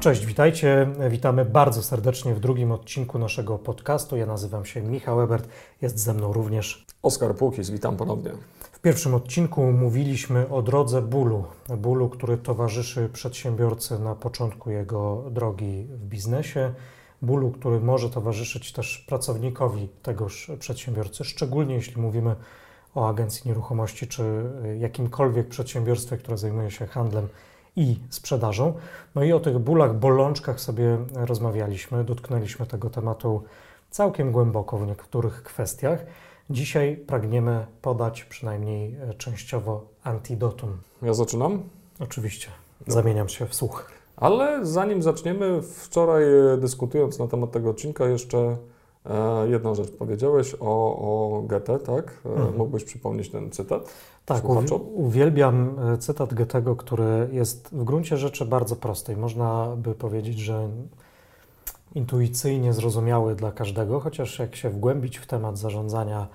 Cześć, witajcie. Witamy bardzo serdecznie w drugim odcinku naszego podcastu. Ja nazywam się Michał Ebert, jest ze mną również Oskar Płukis, witam ponownie. W pierwszym odcinku mówiliśmy o drodze bólu, bólu, który towarzyszy przedsiębiorcy na początku jego drogi w biznesie, bólu, który może towarzyszyć też pracownikowi tegoż przedsiębiorcy, szczególnie jeśli mówimy o agencji nieruchomości czy jakimkolwiek przedsiębiorstwie, które zajmuje się handlem i sprzedażą. No i o tych bólach, bolączkach sobie rozmawialiśmy, dotknęliśmy tego tematu całkiem głęboko w niektórych kwestiach. Dzisiaj pragniemy podać przynajmniej częściowo antidotum. Ja zaczynam? Oczywiście, zamieniam się w słuch. Ale zanim zaczniemy, wczoraj dyskutując na temat tego odcinka, jeszcze e, jedną rzecz powiedziałeś o, o Goethe, tak? Mhm. Mógłbyś przypomnieć ten cytat? Tak, uwielbiam e, cytat Goethego, który jest w gruncie rzeczy bardzo prosty. Można by powiedzieć, że intuicyjnie zrozumiały dla każdego, chociaż jak się wgłębić w temat zarządzania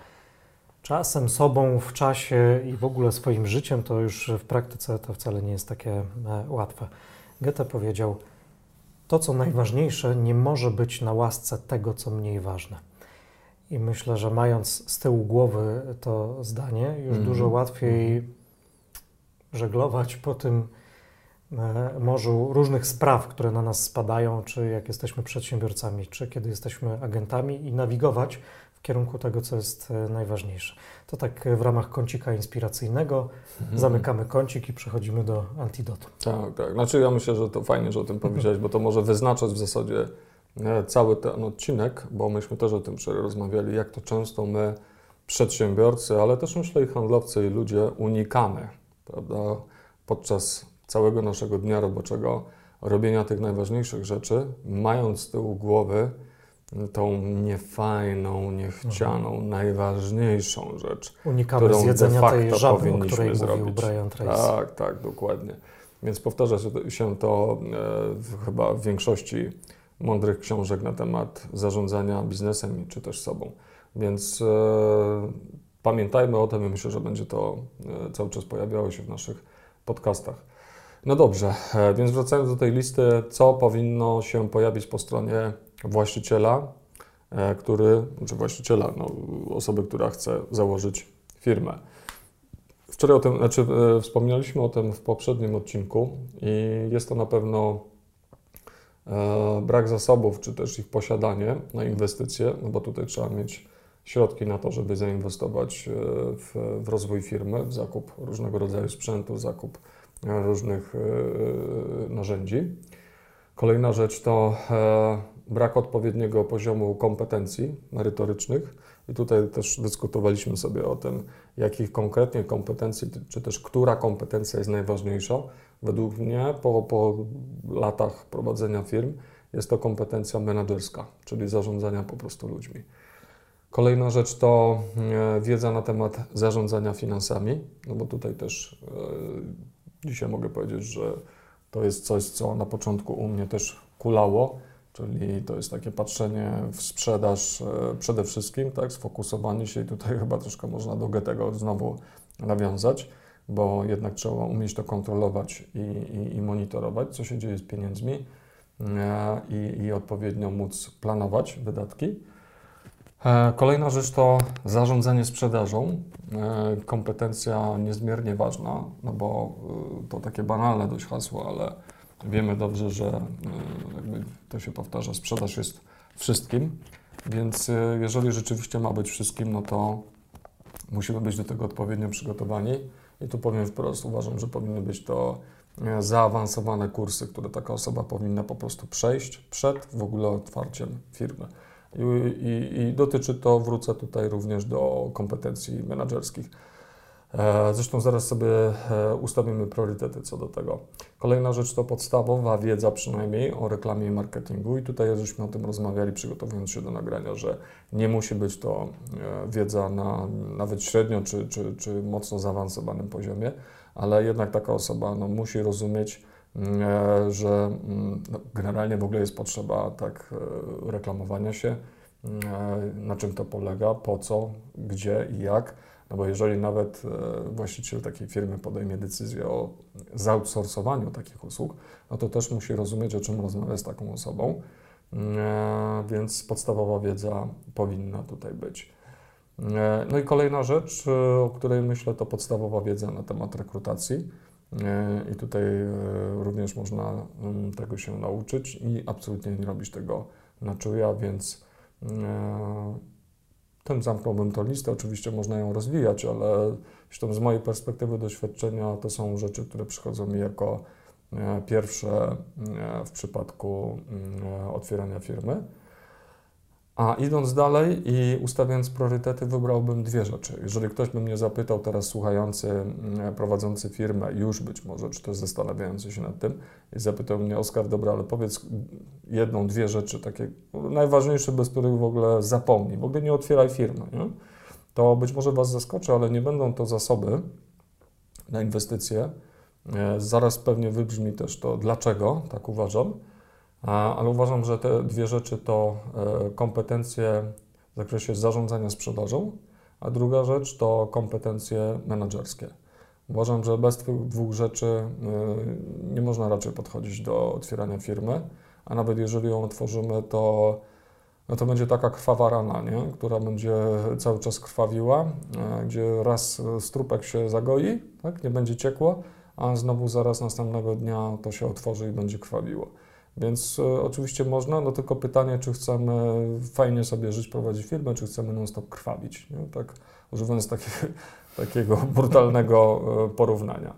czasem, sobą, w czasie i w ogóle swoim życiem, to już w praktyce to wcale nie jest takie e, łatwe. Goethe powiedział: To, co najważniejsze, nie może być na łasce tego, co mniej ważne. I myślę, że mając z tyłu głowy to zdanie, już mm. dużo łatwiej mm. żeglować po tym e, morzu różnych spraw, które na nas spadają, czy jak jesteśmy przedsiębiorcami, czy kiedy jesteśmy agentami i nawigować kierunku tego, co jest e, najważniejsze. To tak w ramach kącika inspiracyjnego mm. zamykamy kącik i przechodzimy do antidotu. Tak, tak. Znaczy ja myślę, że to fajnie, że o tym powiedziałeś, bo to może wyznaczać w zasadzie E, cały ten odcinek, bo myśmy też o tym rozmawiali, jak to często my, przedsiębiorcy, ale też myślę i handlowcy i ludzie unikamy, prawda, podczas całego naszego dnia roboczego robienia tych najważniejszych rzeczy, mając z tyłu głowy tą niefajną, niechcianą, mhm. najważniejszą rzecz, Unikamy którą zjedzenia de facto tej żaby, powinniśmy o której zrobić. Brian Tracy. Tak, tak, dokładnie. Więc powtarza się to e, chyba w większości mądrych książek na temat zarządzania biznesem czy też sobą. Więc e, pamiętajmy o tym i myślę, że będzie to e, cały czas pojawiało się w naszych podcastach. No dobrze, e, więc wracając do tej listy, co powinno się pojawić po stronie właściciela, e, który, czy właściciela, no, osoby, która chce założyć firmę. Wczoraj o tym, znaczy e, wspominaliśmy o tym w poprzednim odcinku i jest to na pewno E, brak zasobów, czy też ich posiadanie na inwestycje, no bo tutaj trzeba mieć środki na to, żeby zainwestować w, w rozwój firmy, w zakup różnego rodzaju sprzętu, zakup różnych narzędzi. Kolejna rzecz to brak odpowiedniego poziomu kompetencji merytorycznych. I tutaj też dyskutowaliśmy sobie o tym, jakich konkretnie kompetencji, czy też która kompetencja jest najważniejsza. Według mnie po, po latach prowadzenia firm jest to kompetencja menedżerska, czyli zarządzania po prostu ludźmi. Kolejna rzecz to e, wiedza na temat zarządzania finansami, no bo tutaj też e, dzisiaj mogę powiedzieć, że to jest coś, co na początku u mnie też kulało, czyli to jest takie patrzenie w sprzedaż e, przede wszystkim, tak, sfokusowanie się i tutaj chyba troszkę można do tego znowu nawiązać bo jednak trzeba umieć to kontrolować i, i, i monitorować, co się dzieje z pieniędzmi e, i, i odpowiednio móc planować wydatki. E, kolejna rzecz to zarządzanie sprzedażą. Kompetencja niezmiernie ważna, no bo to takie banalne dość hasło, ale wiemy dobrze, że to się powtarza, sprzedaż jest wszystkim, więc jeżeli rzeczywiście ma być wszystkim, no to musimy być do tego odpowiednio przygotowani. I tu powiem wprost, uważam, że powinny być to e, zaawansowane kursy, które taka osoba powinna po prostu przejść przed w ogóle otwarciem firmy. I, i, i dotyczy to, wrócę tutaj również do kompetencji menedżerskich. E, zresztą zaraz sobie e, ustawimy priorytety co do tego. Kolejna rzecz to podstawowa wiedza przynajmniej o reklamie i marketingu i tutaj żeśmy o tym rozmawiali przygotowując się do nagrania, że nie musi być to e, wiedza na nawet średnio czy, czy, czy mocno zaawansowanym poziomie, ale jednak taka osoba no, musi rozumieć, mm, że mm, no, generalnie w ogóle jest potrzeba tak reklamowania się, mm, na czym to polega, po co, gdzie i jak No bo jeżeli nawet e, właściciel takiej firmy podejmie decyzję o zoutsourcowaniu takich usług, no to też musi rozumieć, o czym rozmawia z taką osobą, e, więc podstawowa wiedza powinna tutaj być. E, no i kolejna rzecz, o której myślę, to podstawowa wiedza na temat rekrutacji. I tutaj również można mm, tego się nauczyć i absolutnie nie robić tego na czuja, więc tym zamknąłbym tą listę. Oczywiście można ją rozwijać, ale z mojej perspektywy doświadczenia to są rzeczy, które przychodzą mi jako e, pierwsze e, w przypadku mm, otwierania firmy. A idąc dalej i ustawiając priorytety, wybrałbym dwie rzeczy. Jeżeli ktoś by mnie zapytał teraz słuchający, mm, prowadzący firmę, już być może, czy też zastanawiający się nad tym, i zapytał mnie, Oskar, dobra, ale powiedz jedną, dwie rzeczy, takie najważniejsze, bez których w ogóle zapomnij, w ogóle nie otwieraj firmy, nie? to być może Was zaskoczy, ale nie będą to zasoby na inwestycje. E, zaraz pewnie wybrzmi też to, dlaczego tak uważam ale uważam, że te dwie rzeczy to e, kompetencje w zakresie zarządzania sprzedażą, a druga rzecz to kompetencje menedżerskie. Uważam, że bez tych dwóch rzeczy e, nie można raczej podchodzić do otwierania firmy, a nawet jeżeli ją otworzymy, to, no to będzie taka krwawa rana, nie? która będzie cały czas krwawiła, e, gdzie raz strupek się zagoi, tak? nie będzie ciekło, a znowu zaraz następnego dnia to się otworzy i będzie krwawiło. Więc e, oczywiście można, no tylko pytanie, czy chcemy fajnie sobie żyć, prowadzić firmę, czy chcemy non-stop krwawić, nie? tak używając takie, takiego brutalnego e, porównania.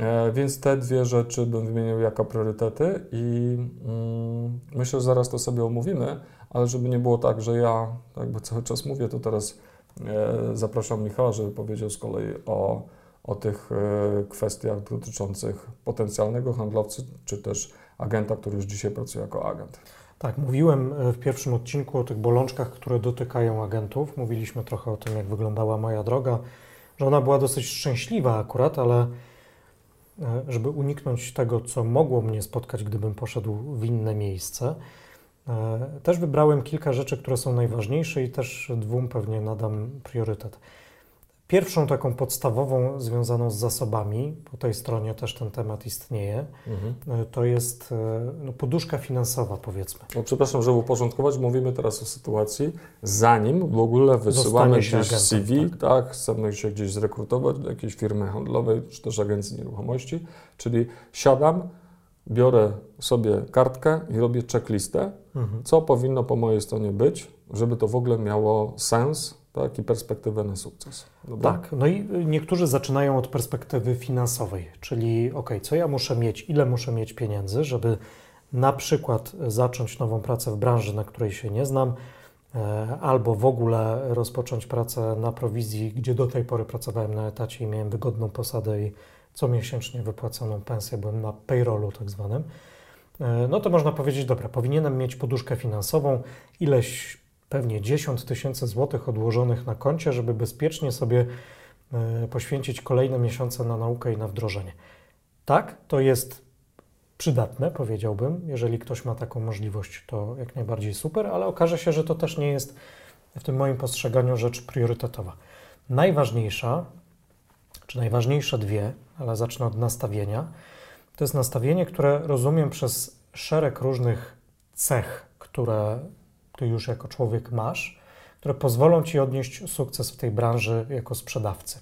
E, więc te dwie rzeczy bym wymienił jako priorytety i mm, myślę, że zaraz to sobie omówimy, ale żeby nie było tak, że ja jakby cały czas mówię, to teraz e, zapraszam Michała, żeby powiedział z kolei o, o tych kwestiach dotyczących potencjalnego handlowcy, czy też agenta, który już dzisiaj pracuje jako agent. Tak, mówiłem e, w pierwszym odcinku o tych bolączkach, które dotykają agentów. Mówiliśmy trochę o tym, jak wyglądała moja droga, że ona była dosyć szczęśliwa akurat, ale e, żeby uniknąć tego, co mogło mnie spotkać, gdybym poszedł w inne miejsce, e, też wybrałem kilka rzeczy, które są najważniejsze i też dwóm pewnie nadam priorytet. Pierwszą taką podstawową związaną z zasobami, po tej stronie też ten temat istnieje, mhm. E, to jest e, no, poduszka finansowa, powiedzmy. No, przepraszam, żeby uporządkować, mówimy teraz o sytuacji, zanim w ogóle wysyłamy gdzieś agentem, CV, tak. tak, chcemy się gdzieś zrekrutować do jakiejś firmy handlowej, czy też agencji nieruchomości, czyli siadam, biorę sobie kartkę i robię checklistę, mhm. co powinno po mojej stronie być, żeby to w ogóle miało sens, tak, i perspektywę na sukces. Dobra? Tak, no i niektórzy zaczynają od perspektywy finansowej, czyli ok, co ja muszę mieć, ile muszę mieć pieniędzy, żeby na przykład zacząć nową pracę w branży, na której się nie znam, e, albo w ogóle rozpocząć pracę na prowizji, gdzie do tej pory pracowałem na etacie i miałem wygodną posadę i comiesięcznie wypłaconą pensję, byłem na payrollu tak zwanym, e, no to można powiedzieć, dobra, powinienem mieć poduszkę finansową, ileś pewnie 10 tysięcy złotych odłożonych na koncie, żeby bezpiecznie sobie e, poświęcić kolejne miesiące na naukę i na wdrożenie. Tak, to jest przydatne, powiedziałbym. Jeżeli ktoś ma taką możliwość, to jak najbardziej super, ale okaże się, że to też nie jest w tym moim postrzeganiu rzecz priorytetowa. Najważniejsza, czy najważniejsze dwie, ale zacznę od nastawienia, to jest nastawienie, które rozumiem przez szereg różnych cech, które ty już jako człowiek masz, które pozwolą ci odnieść sukces w tej branży jako sprzedawcy.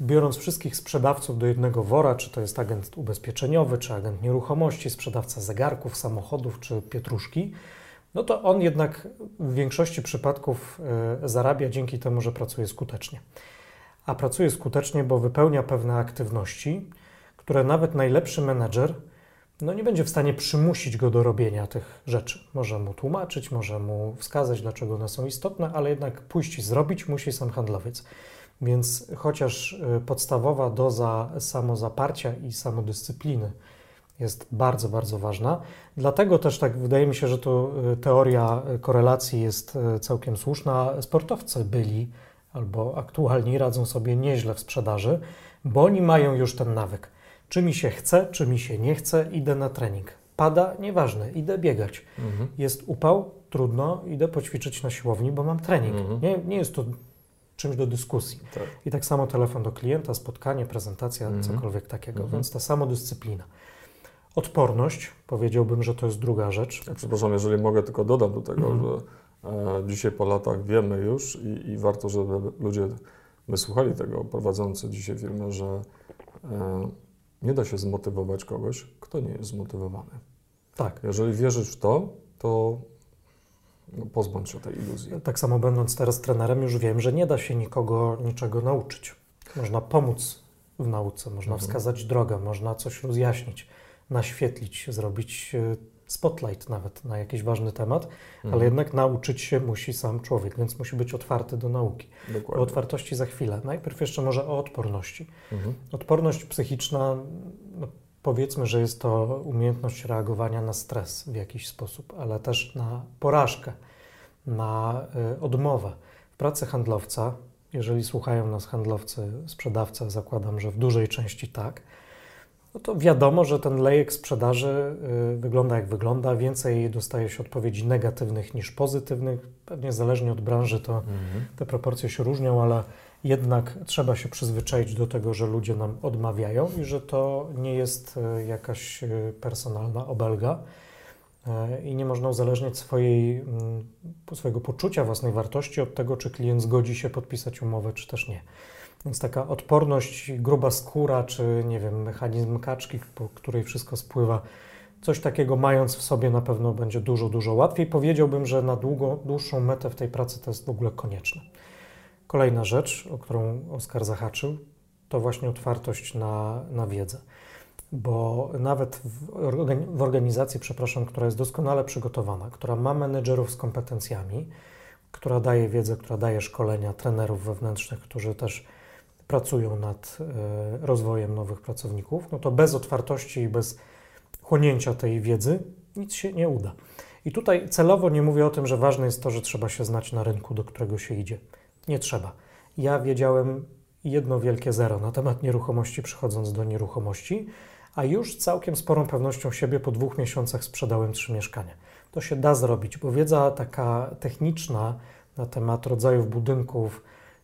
Biorąc wszystkich sprzedawców do jednego wora, czy to jest agent ubezpieczeniowy, czy agent nieruchomości, sprzedawca zegarków, samochodów, czy pietruszki, no to on jednak w większości przypadków e, zarabia dzięki temu, że pracuje skutecznie. A pracuje skutecznie, bo wypełnia pewne aktywności, które nawet najlepszy menedżer no nie będzie w stanie przymusić go do robienia tych rzeczy. Może mu tłumaczyć, może mu wskazać, dlaczego one są istotne, ale jednak pójść zrobić musi sam handlowiec. Więc chociaż y, podstawowa doza samozaparcia i samodyscypliny jest bardzo, bardzo ważna. Dlatego też tak wydaje mi się, że tu y, teoria korelacji jest y, całkiem słuszna. Sportowcy byli albo aktualni radzą sobie nieźle w sprzedaży, bo oni mają już ten nawyk. Czy mi się chce, czy mi się nie chce, idę na trening. Pada, nieważne, idę biegać. Mhm. Jest upał, trudno, idę poćwiczyć na siłowni, bo mam trening. Mhm. Nie, nie jest to czymś do dyskusji. Tak. I tak samo telefon do klienta, spotkanie, prezentacja, Mhm. cokolwiek takiego, Mhm. więc ta samodyscyplina. Odporność, powiedziałbym, że to jest druga rzecz. Ja przepraszam, jeżeli mogę, tylko dodam do tego, Mhm. że e, dzisiaj po latach wiemy już i, i warto, żeby ludzie wysłuchali tego, prowadzący dzisiaj firmę, że e, nie da się zmotywować kogoś, kto nie jest zmotywowany. Tak. Jeżeli wierzysz w to, to no, pozbądź się tej iluzji. Tak samo będąc teraz trenerem, już wiem, że nie da się nikogo niczego nauczyć. Można pomóc w nauce, można Mhm. wskazać drogę, można coś rozjaśnić, naświetlić, zrobić e, spotlight nawet na jakiś ważny temat, Mhm. ale jednak nauczyć się musi sam człowiek, więc musi być otwarty do nauki. O Dokładnie. otwartości za chwilę. Najpierw jeszcze może o odporności. Mhm. Odporność psychiczna, no powiedzmy, że jest to umiejętność reagowania na stres w jakiś sposób, ale też na porażkę, na y, odmowę. W pracy handlowca, jeżeli słuchają nas handlowcy, sprzedawca, zakładam, że w dużej części tak, no to wiadomo, że ten lejek sprzedaży y, wygląda jak wygląda. Więcej dostaje się odpowiedzi negatywnych niż pozytywnych. Pewnie zależnie od branży to Mhm. te proporcje się różnią, ale jednak trzeba się przyzwyczaić do tego, że ludzie nam odmawiają i że to nie jest e, jakaś e, personalna obelga i nie można uzależniać swojej, mm, swojego poczucia własnej wartości od tego, czy klient zgodzi się podpisać umowę, czy też nie. Więc taka odporność, gruba skóra, czy nie wiem, mechanizm kaczki, po której wszystko spływa, coś takiego mając w sobie na pewno będzie dużo, dużo łatwiej. Powiedziałbym, że na długo, dłuższą metę w tej pracy to jest w ogóle konieczne. Kolejna rzecz, o którą Oskar zahaczył, to właśnie otwartość na, na wiedzę. Bo nawet w, w organizacji, przepraszam, która jest doskonale przygotowana, która ma menedżerów z kompetencjami, która daje wiedzę, która daje szkolenia trenerów wewnętrznych, którzy też pracują nad e, rozwojem nowych pracowników, no to bez otwartości i bez chłonięcia tej wiedzy nic się nie uda. I tutaj celowo nie mówię o tym, że ważne jest to, że trzeba się znać na rynku, do którego się idzie. Nie trzeba. Ja wiedziałem jedno wielkie zero na temat nieruchomości, przychodząc do nieruchomości, a już całkiem sporą pewnością siebie po dwóch miesiącach sprzedałem trzy mieszkania. To się da zrobić, bo wiedza taka techniczna na temat rodzajów budynków,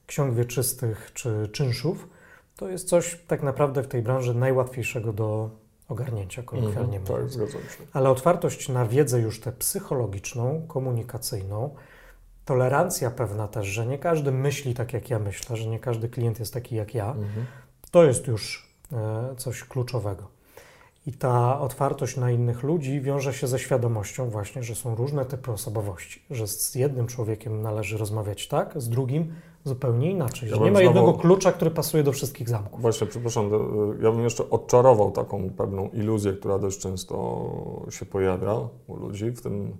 ksiąg wieczystych czy czynszów, to jest coś tak naprawdę w tej branży najłatwiejszego do ogarnięcia, kolokwialnie Mhm. Tak, mówiąc. zgadzam się. Ale otwartość na wiedzę już tę psychologiczną, komunikacyjną, tolerancja pewna też, że nie każdy myśli tak jak ja myślę, że nie każdy klient jest taki jak ja, Mhm. to jest już e, coś kluczowego. I ta otwartość na innych ludzi wiąże się ze świadomością właśnie, że są różne typy osobowości, że z jednym człowiekiem należy rozmawiać tak, z drugim zupełnie inaczej, Ja nie ma znowu- jednego klucza, który pasuje do wszystkich zamków. Właśnie, przepraszam, do- ja bym jeszcze odczarował taką pewną iluzję, która dość często się pojawia u ludzi w tym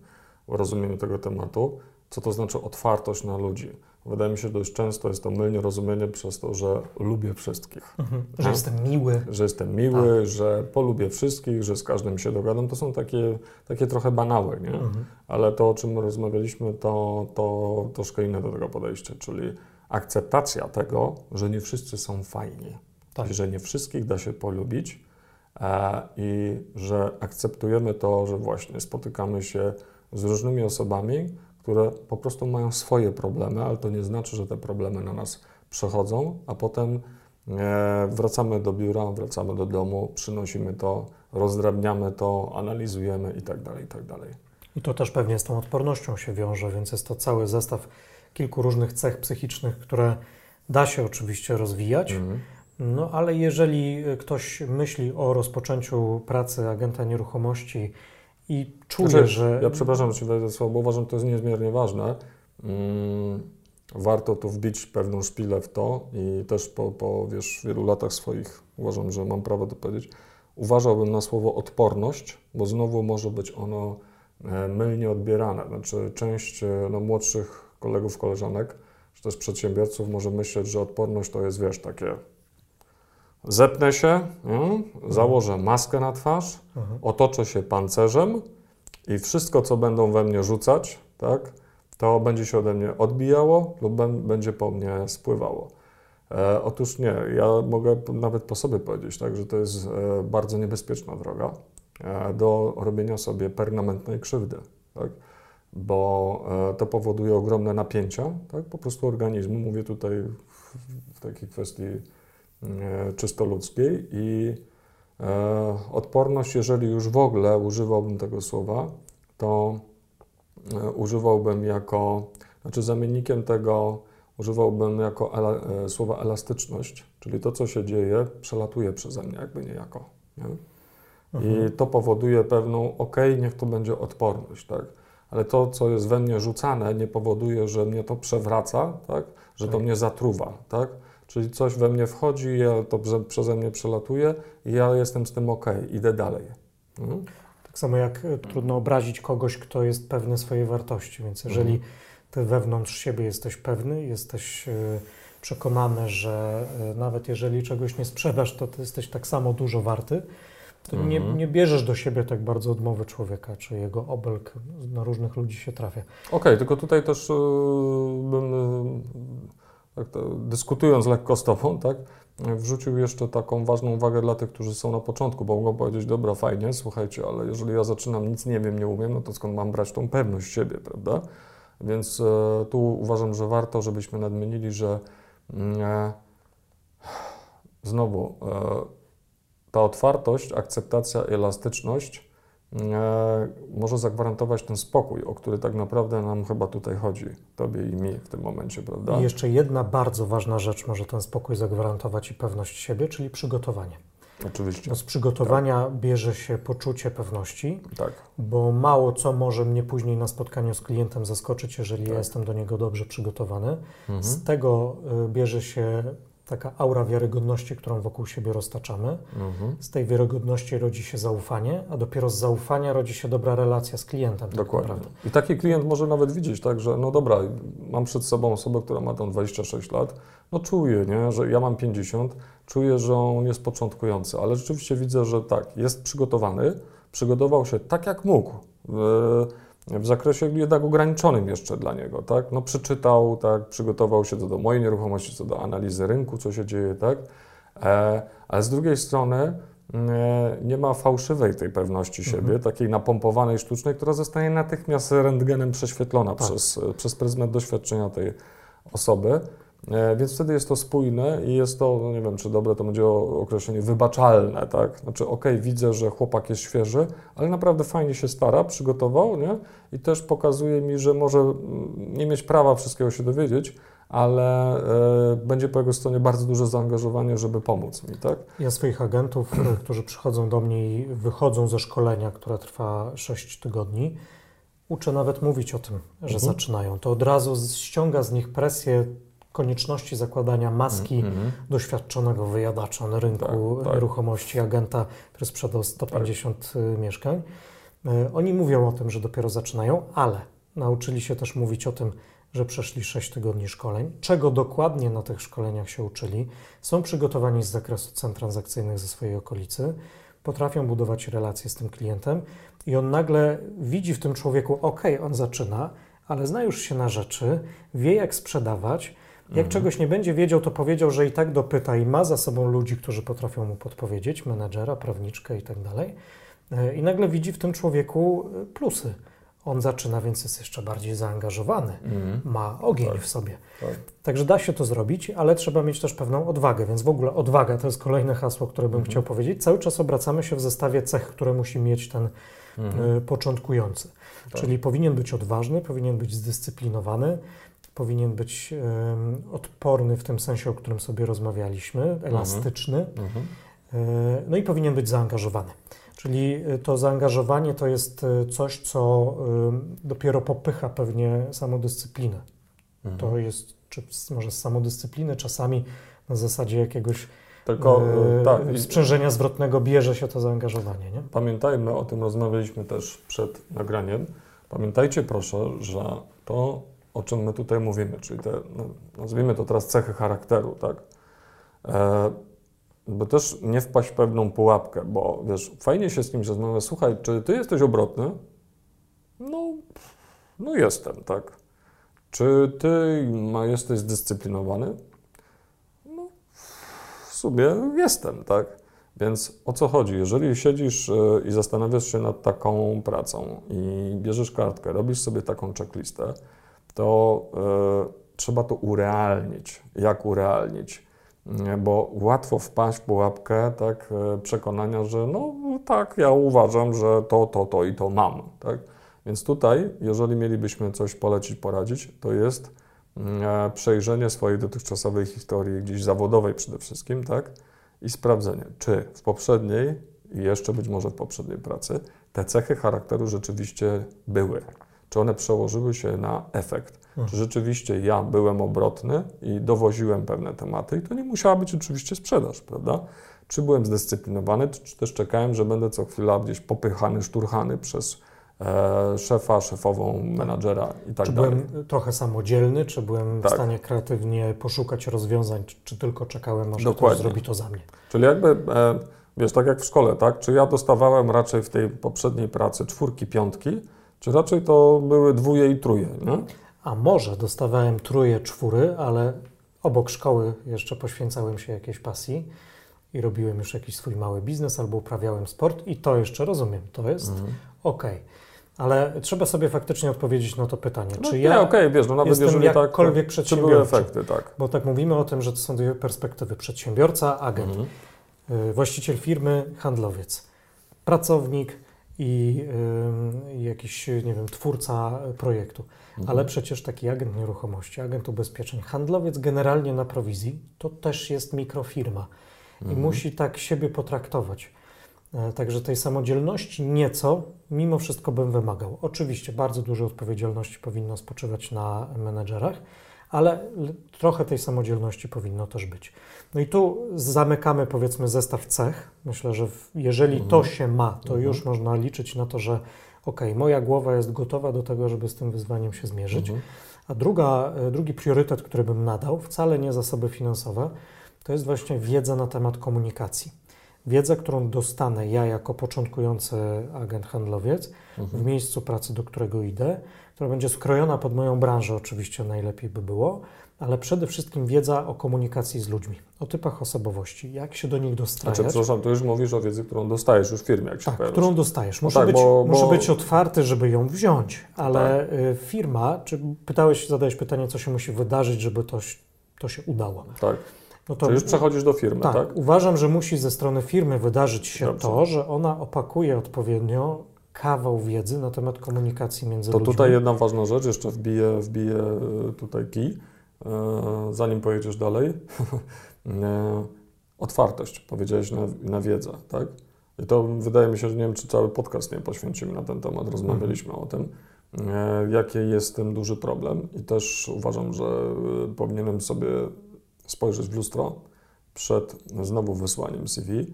rozumieniu tego tematu. Co to znaczy otwartość na ludzi? Wydaje mi się, że dość często jest to mylnie rozumienie przez to, że lubię wszystkich. Mhm. Że Tak. jestem miły. Że jestem miły, że polubię wszystkich, że z każdym się dogadam. To są takie, takie trochę banały, nie? Mhm. Ale to, o czym rozmawialiśmy, to, to troszkę inne do tego podejście, czyli akceptacja tego, że nie wszyscy są fajni, Tak. i że nie wszystkich da się polubić e, i że akceptujemy to, że właśnie spotykamy się z różnymi osobami, które po prostu mają swoje problemy, ale to nie znaczy, że te problemy na nas przechodzą, a potem e, wracamy do biura, wracamy do domu, przynosimy to, rozdrabniamy to, analizujemy i tak dalej, i tak dalej. I to też pewnie z tą odpornością się wiąże, więc jest to cały zestaw kilku różnych cech psychicznych, które da się oczywiście rozwijać. Mhm. No ale jeżeli ktoś myśli o rozpoczęciu pracy agenta nieruchomości i czuje, Znaczy, że. Ja przepraszam, że ci wejdę słowo, bo uważam, że to jest niezmiernie ważne. Mm, warto tu wbić pewną szpilę w to i też po, po wiesz, wielu latach swoich uważam, że mam prawo to powiedzieć. Uważałbym na słowo odporność, bo znowu może być ono e, mylnie odbierane. Znaczy, część e, no, młodszych kolegów, koleżanek, czy też przedsiębiorców może myśleć, że odporność to jest, wiesz, takie zepnę się, mm, założę maskę na twarz, Mhm. otoczę się pancerzem i wszystko, co będą we mnie rzucać, tak, to będzie się ode mnie odbijało lub bę- będzie po mnie spływało. E, otóż nie, ja mogę nawet po sobie powiedzieć, tak, że to jest e, bardzo niebezpieczna droga e, do robienia sobie permanentnej krzywdy. Tak? bo e, to powoduje ogromne napięcia, tak, po prostu organizmu. Mówię tutaj w, w takiej kwestii czysto ludzkiej i e, odporność, jeżeli już w ogóle używałbym tego słowa, to e, używałbym jako, znaczy zamiennikiem tego używałbym jako e, słowa elastyczność, czyli to, co się dzieje, przelatuje przeze mnie, jakby niejako. Nie? Mhm. I to powoduje pewną, ok, niech to będzie odporność, tak? Ale to, co jest we mnie rzucane, nie powoduje, że mnie to przewraca, tak? Że to Tak. mnie zatruwa, tak? Czyli coś we mnie wchodzi, ja to prze- przeze mnie przelatuje i ja jestem z tym ok, idę dalej. Mhm. Tak samo jak e, trudno obrazić kogoś, kto jest pewny swojej wartości, więc jeżeli Mhm. ty wewnątrz siebie jesteś pewny, jesteś e, przekonany, że e, nawet jeżeli czegoś nie sprzedasz, to ty jesteś tak samo dużo warty, to nie, Mhm. nie bierzesz do siebie tak bardzo odmowy człowieka, czy jego obelg na różnych ludzi się trafia. Okej, tylko tutaj też y, bym, y, tak to, dyskutując lekko z Tobą, tak, wrzucił jeszcze taką ważną uwagę dla tych, którzy są na początku, bo mogą powiedzieć, dobra, fajnie, słuchajcie, ale jeżeli ja zaczynam, nic nie wiem, nie umiem, no to skąd mam brać tą pewność siebie, prawda? Więc e, tu uważam, że warto, żebyśmy nadmienili, że mm, e, znowu e, ta otwartość, akceptacja, elastyczność może zagwarantować ten spokój, o który tak naprawdę nam chyba tutaj chodzi, tobie i mi w tym momencie, prawda? I jeszcze jedna bardzo ważna rzecz może ten spokój zagwarantować i pewność siebie, czyli przygotowanie. Oczywiście, Bo z przygotowania bierze się poczucie pewności, tak. bo mało co może mnie później na spotkaniu z klientem zaskoczyć, jeżeli Tak. ja jestem do niego dobrze przygotowany. Mhm. Z tego y, bierze się taka aura wiarygodności, którą wokół siebie roztaczamy. Mhm. Z tej wiarygodności rodzi się zaufanie, a dopiero z zaufania rodzi się dobra relacja z klientem. Tak Dokładnie. naprawdę. I taki klient może nawet widzieć, tak, że no dobra, mam przed sobą osobę, która ma tam 26 lat, no czuję, nie, że ja mam 50, czuję, że on jest początkujący, ale rzeczywiście widzę, że tak, jest przygotowany, przygotował się tak jak mógł, w, w zakresie jednak ograniczonym jeszcze dla niego, tak, no przeczytał, tak, przygotował się co do mojej nieruchomości, co do analizy rynku, co się dzieje, tak, e, ale z drugiej strony nie, nie ma fałszywej tej pewności siebie, Mhm. takiej napompowanej, sztucznej, która zostaje natychmiast rentgenem prześwietlona Tak. przez, przez pryzmat doświadczenia tej osoby. E, Więc wtedy jest to spójne i jest to, no nie wiem, czy dobre to będzie określenie, wybaczalne, tak? Znaczy, okej, widzę, że chłopak jest świeży, ale naprawdę fajnie się stara, przygotował, nie? I też pokazuje mi, że może mm, nie mieć prawa wszystkiego się dowiedzieć, ale e, będzie po jego stronie bardzo duże zaangażowanie, żeby pomóc mi, tak? Ja swoich agentów, y, którzy przychodzą do mnie i wychodzą ze szkolenia, które trwa 6 tygodni, uczę nawet mówić o tym, że Mhm. zaczynają. To od razu ściąga z nich presję konieczności zakładania maski Mhm. doświadczonego wyjadacza na rynku Tak, tak. nieruchomości, agenta, który sprzedał 150 y, mieszkań. Y, Oni mówią o tym, że dopiero zaczynają, ale nauczyli się też mówić o tym, że przeszli 6 tygodni szkoleń, czego dokładnie na tych szkoleniach się uczyli, są przygotowani z zakresu cen transakcyjnych ze swojej okolicy, potrafią budować relacje z tym klientem i on nagle widzi w tym człowieku, ok, on zaczyna, ale zna już się na rzeczy, wie jak sprzedawać. Jak Mhm. czegoś nie będzie wiedział, to powiedział, że i tak dopyta i ma za sobą ludzi, którzy potrafią mu podpowiedzieć, menedżera, prawniczkę i tak dalej. E, I nagle widzi w tym człowieku e, plusy. On zaczyna, więc jest jeszcze bardziej zaangażowany, Mhm. ma ogień Tak. w sobie. Tak. Także da się to zrobić, ale trzeba mieć też pewną odwagę, więc w ogóle odwaga to jest kolejne hasło, które bym Mhm. chciał powiedzieć. Cały czas obracamy się w zestawie cech, które musi mieć ten Mhm. y, początkujący. Tak. Czyli powinien być odważny, powinien być zdyscyplinowany, powinien być odporny w tym sensie, o którym sobie rozmawialiśmy, elastyczny, Mhm. y, no i powinien być zaangażowany. Czyli y, to zaangażowanie to jest y, coś, co dopiero popycha pewnie samodyscyplinę. Mhm. To jest, czy może z samodyscypliny, czasami na zasadzie jakiegoś Tylko e, e, tak, sprzężenia zwrotnego bierze się to zaangażowanie. Nie? Pamiętajmy, o tym rozmawialiśmy też przed nagraniem. Pamiętajcie proszę, że to, o czym my tutaj mówimy, czyli te, no, nazwijmy to teraz cechy charakteru, tak? E, by też nie wpaść w pewną pułapkę, bo wiesz, fajnie się z kimś rozmawia, słuchaj, czy ty jesteś obrotny? No, no jestem, tak. Czy ty jesteś zdyscyplinowany? No, w sumie jestem, tak. Więc o co chodzi? Jeżeli siedzisz e, i zastanawiasz się nad taką pracą i bierzesz kartkę, robisz sobie taką checklistę, to y, trzeba to urealnić. Jak urealnić? Bo łatwo wpaść w pułapkę tak, przekonania, że no tak, ja uważam, że to, to, to i to mam. Tak? Więc tutaj, jeżeli mielibyśmy coś polecić, poradzić, to jest mm, przejrzenie swojej dotychczasowej historii, gdzieś zawodowej przede wszystkim, tak? I sprawdzenie, czy w poprzedniej i jeszcze być może w poprzedniej pracy te cechy charakteru rzeczywiście były. Czy one przełożyły się na efekt? Czy rzeczywiście ja byłem obrotny i dowoziłem pewne tematy, i to nie musiała być oczywiście sprzedaż, prawda? Czy byłem zdyscyplinowany, czy też czekałem, że będę co chwila gdzieś popychany, szturchany przez E, szefa, szefową, menadżera i tak czy dalej. Czy byłem trochę samodzielny, czy byłem tak. w stanie kreatywnie poszukać rozwiązań, czy tylko czekałem, aż Dokładnie. ktoś zrobi to za mnie? Czyli jakby, e, wiesz, tak jak w szkole, tak? Czy ja dostawałem raczej w tej poprzedniej pracy czwórki, piątki, czy raczej to były dwóje i truje, nie? A może dostawałem truje, czwóry, ale obok szkoły jeszcze poświęcałem się jakiejś pasji i robiłem już jakiś swój mały biznes albo uprawiałem sport i to jeszcze rozumiem, to jest mhm. ok. Ale trzeba sobie faktycznie odpowiedzieć na to pytanie. No, czy ja okej, okay, wiesz, no nawet jestem jeżeli jakkolwiek tak, przedsiębiorczy? efekty, tak. Bo tak mówimy o tym, że to są dwie perspektywy. Przedsiębiorca, agent, mhm. Y, właściciel firmy, handlowiec, pracownik i y, jakiś, nie wiem, twórca projektu. Mhm. Ale przecież taki agent nieruchomości, agent ubezpieczeń, handlowiec generalnie na prowizji, to też jest mikrofirma i mhm. musi tak siebie potraktować. E, także tej samodzielności nieco, mimo wszystko bym wymagał. Oczywiście bardzo dużo odpowiedzialności powinno spoczywać na menedżerach, ale trochę tej samodzielności powinno też być. No i tu zamykamy powiedzmy zestaw cech. Myślę, że jeżeli mhm. to się ma, to mhm. już można liczyć na to, że ok, moja głowa jest gotowa do tego, żeby z tym wyzwaniem się zmierzyć. Mhm. A druga, e, drugi priorytet, który bym nadał, wcale nie zasoby finansowe, to jest właśnie wiedza na temat komunikacji. Wiedza, którą dostanę ja jako początkujący agent handlowiec mhm. w miejscu pracy, do którego idę, która będzie skrojona pod moją branżę, oczywiście najlepiej by było, ale przede wszystkim wiedza o komunikacji z ludźmi, o typach osobowości, jak się do nich dostrajać. Znaczy, przepraszam, to już mówisz o wiedzy, którą dostajesz już w firmie, jak się Tak, pojawisz. którą dostajesz. Muszę, no tak, być, bo, muszę bo... być otwarty, żeby ją wziąć, ale tak. Y, firma, czy pytałeś, zadałeś pytanie, co się musi wydarzyć, żeby to, to się udało. Tak. No to, Czy już przechodzisz do firmy, tak, tak? Uważam, że musi ze strony firmy wydarzyć się Dobrze. to, że ona opakuje odpowiednio kawał wiedzy na temat komunikacji między to ludźmi. To tutaj jedna ważna rzecz, jeszcze wbiję, wbiję e, tutaj kij, e, zanim pojedziesz dalej. E, otwartość, powiedziałeś na, na wiedzę, tak? I to wydaje mi się, że nie wiem, czy cały podcast nie poświęcimy na ten temat, rozmawialiśmy o tym, jaki jest tym duży problem i też uważam, że powinienem sobie spojrzeć w lustro przed znowu wysłaniem CV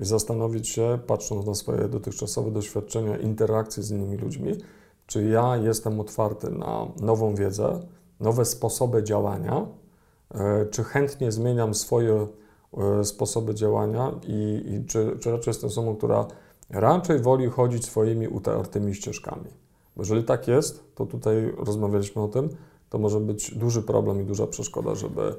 i zastanowić się, patrząc na swoje dotychczasowe doświadczenia, interakcje z innymi ludźmi, czy ja jestem otwarty na nową wiedzę, nowe sposoby działania, e, czy chętnie zmieniam swoje e, sposoby działania i, i czy, czy raczej jestem osobą, która raczej woli chodzić swoimi utartymi ścieżkami. Bo jeżeli tak jest, to tutaj rozmawialiśmy o tym, to może być duży problem i duża przeszkoda, żeby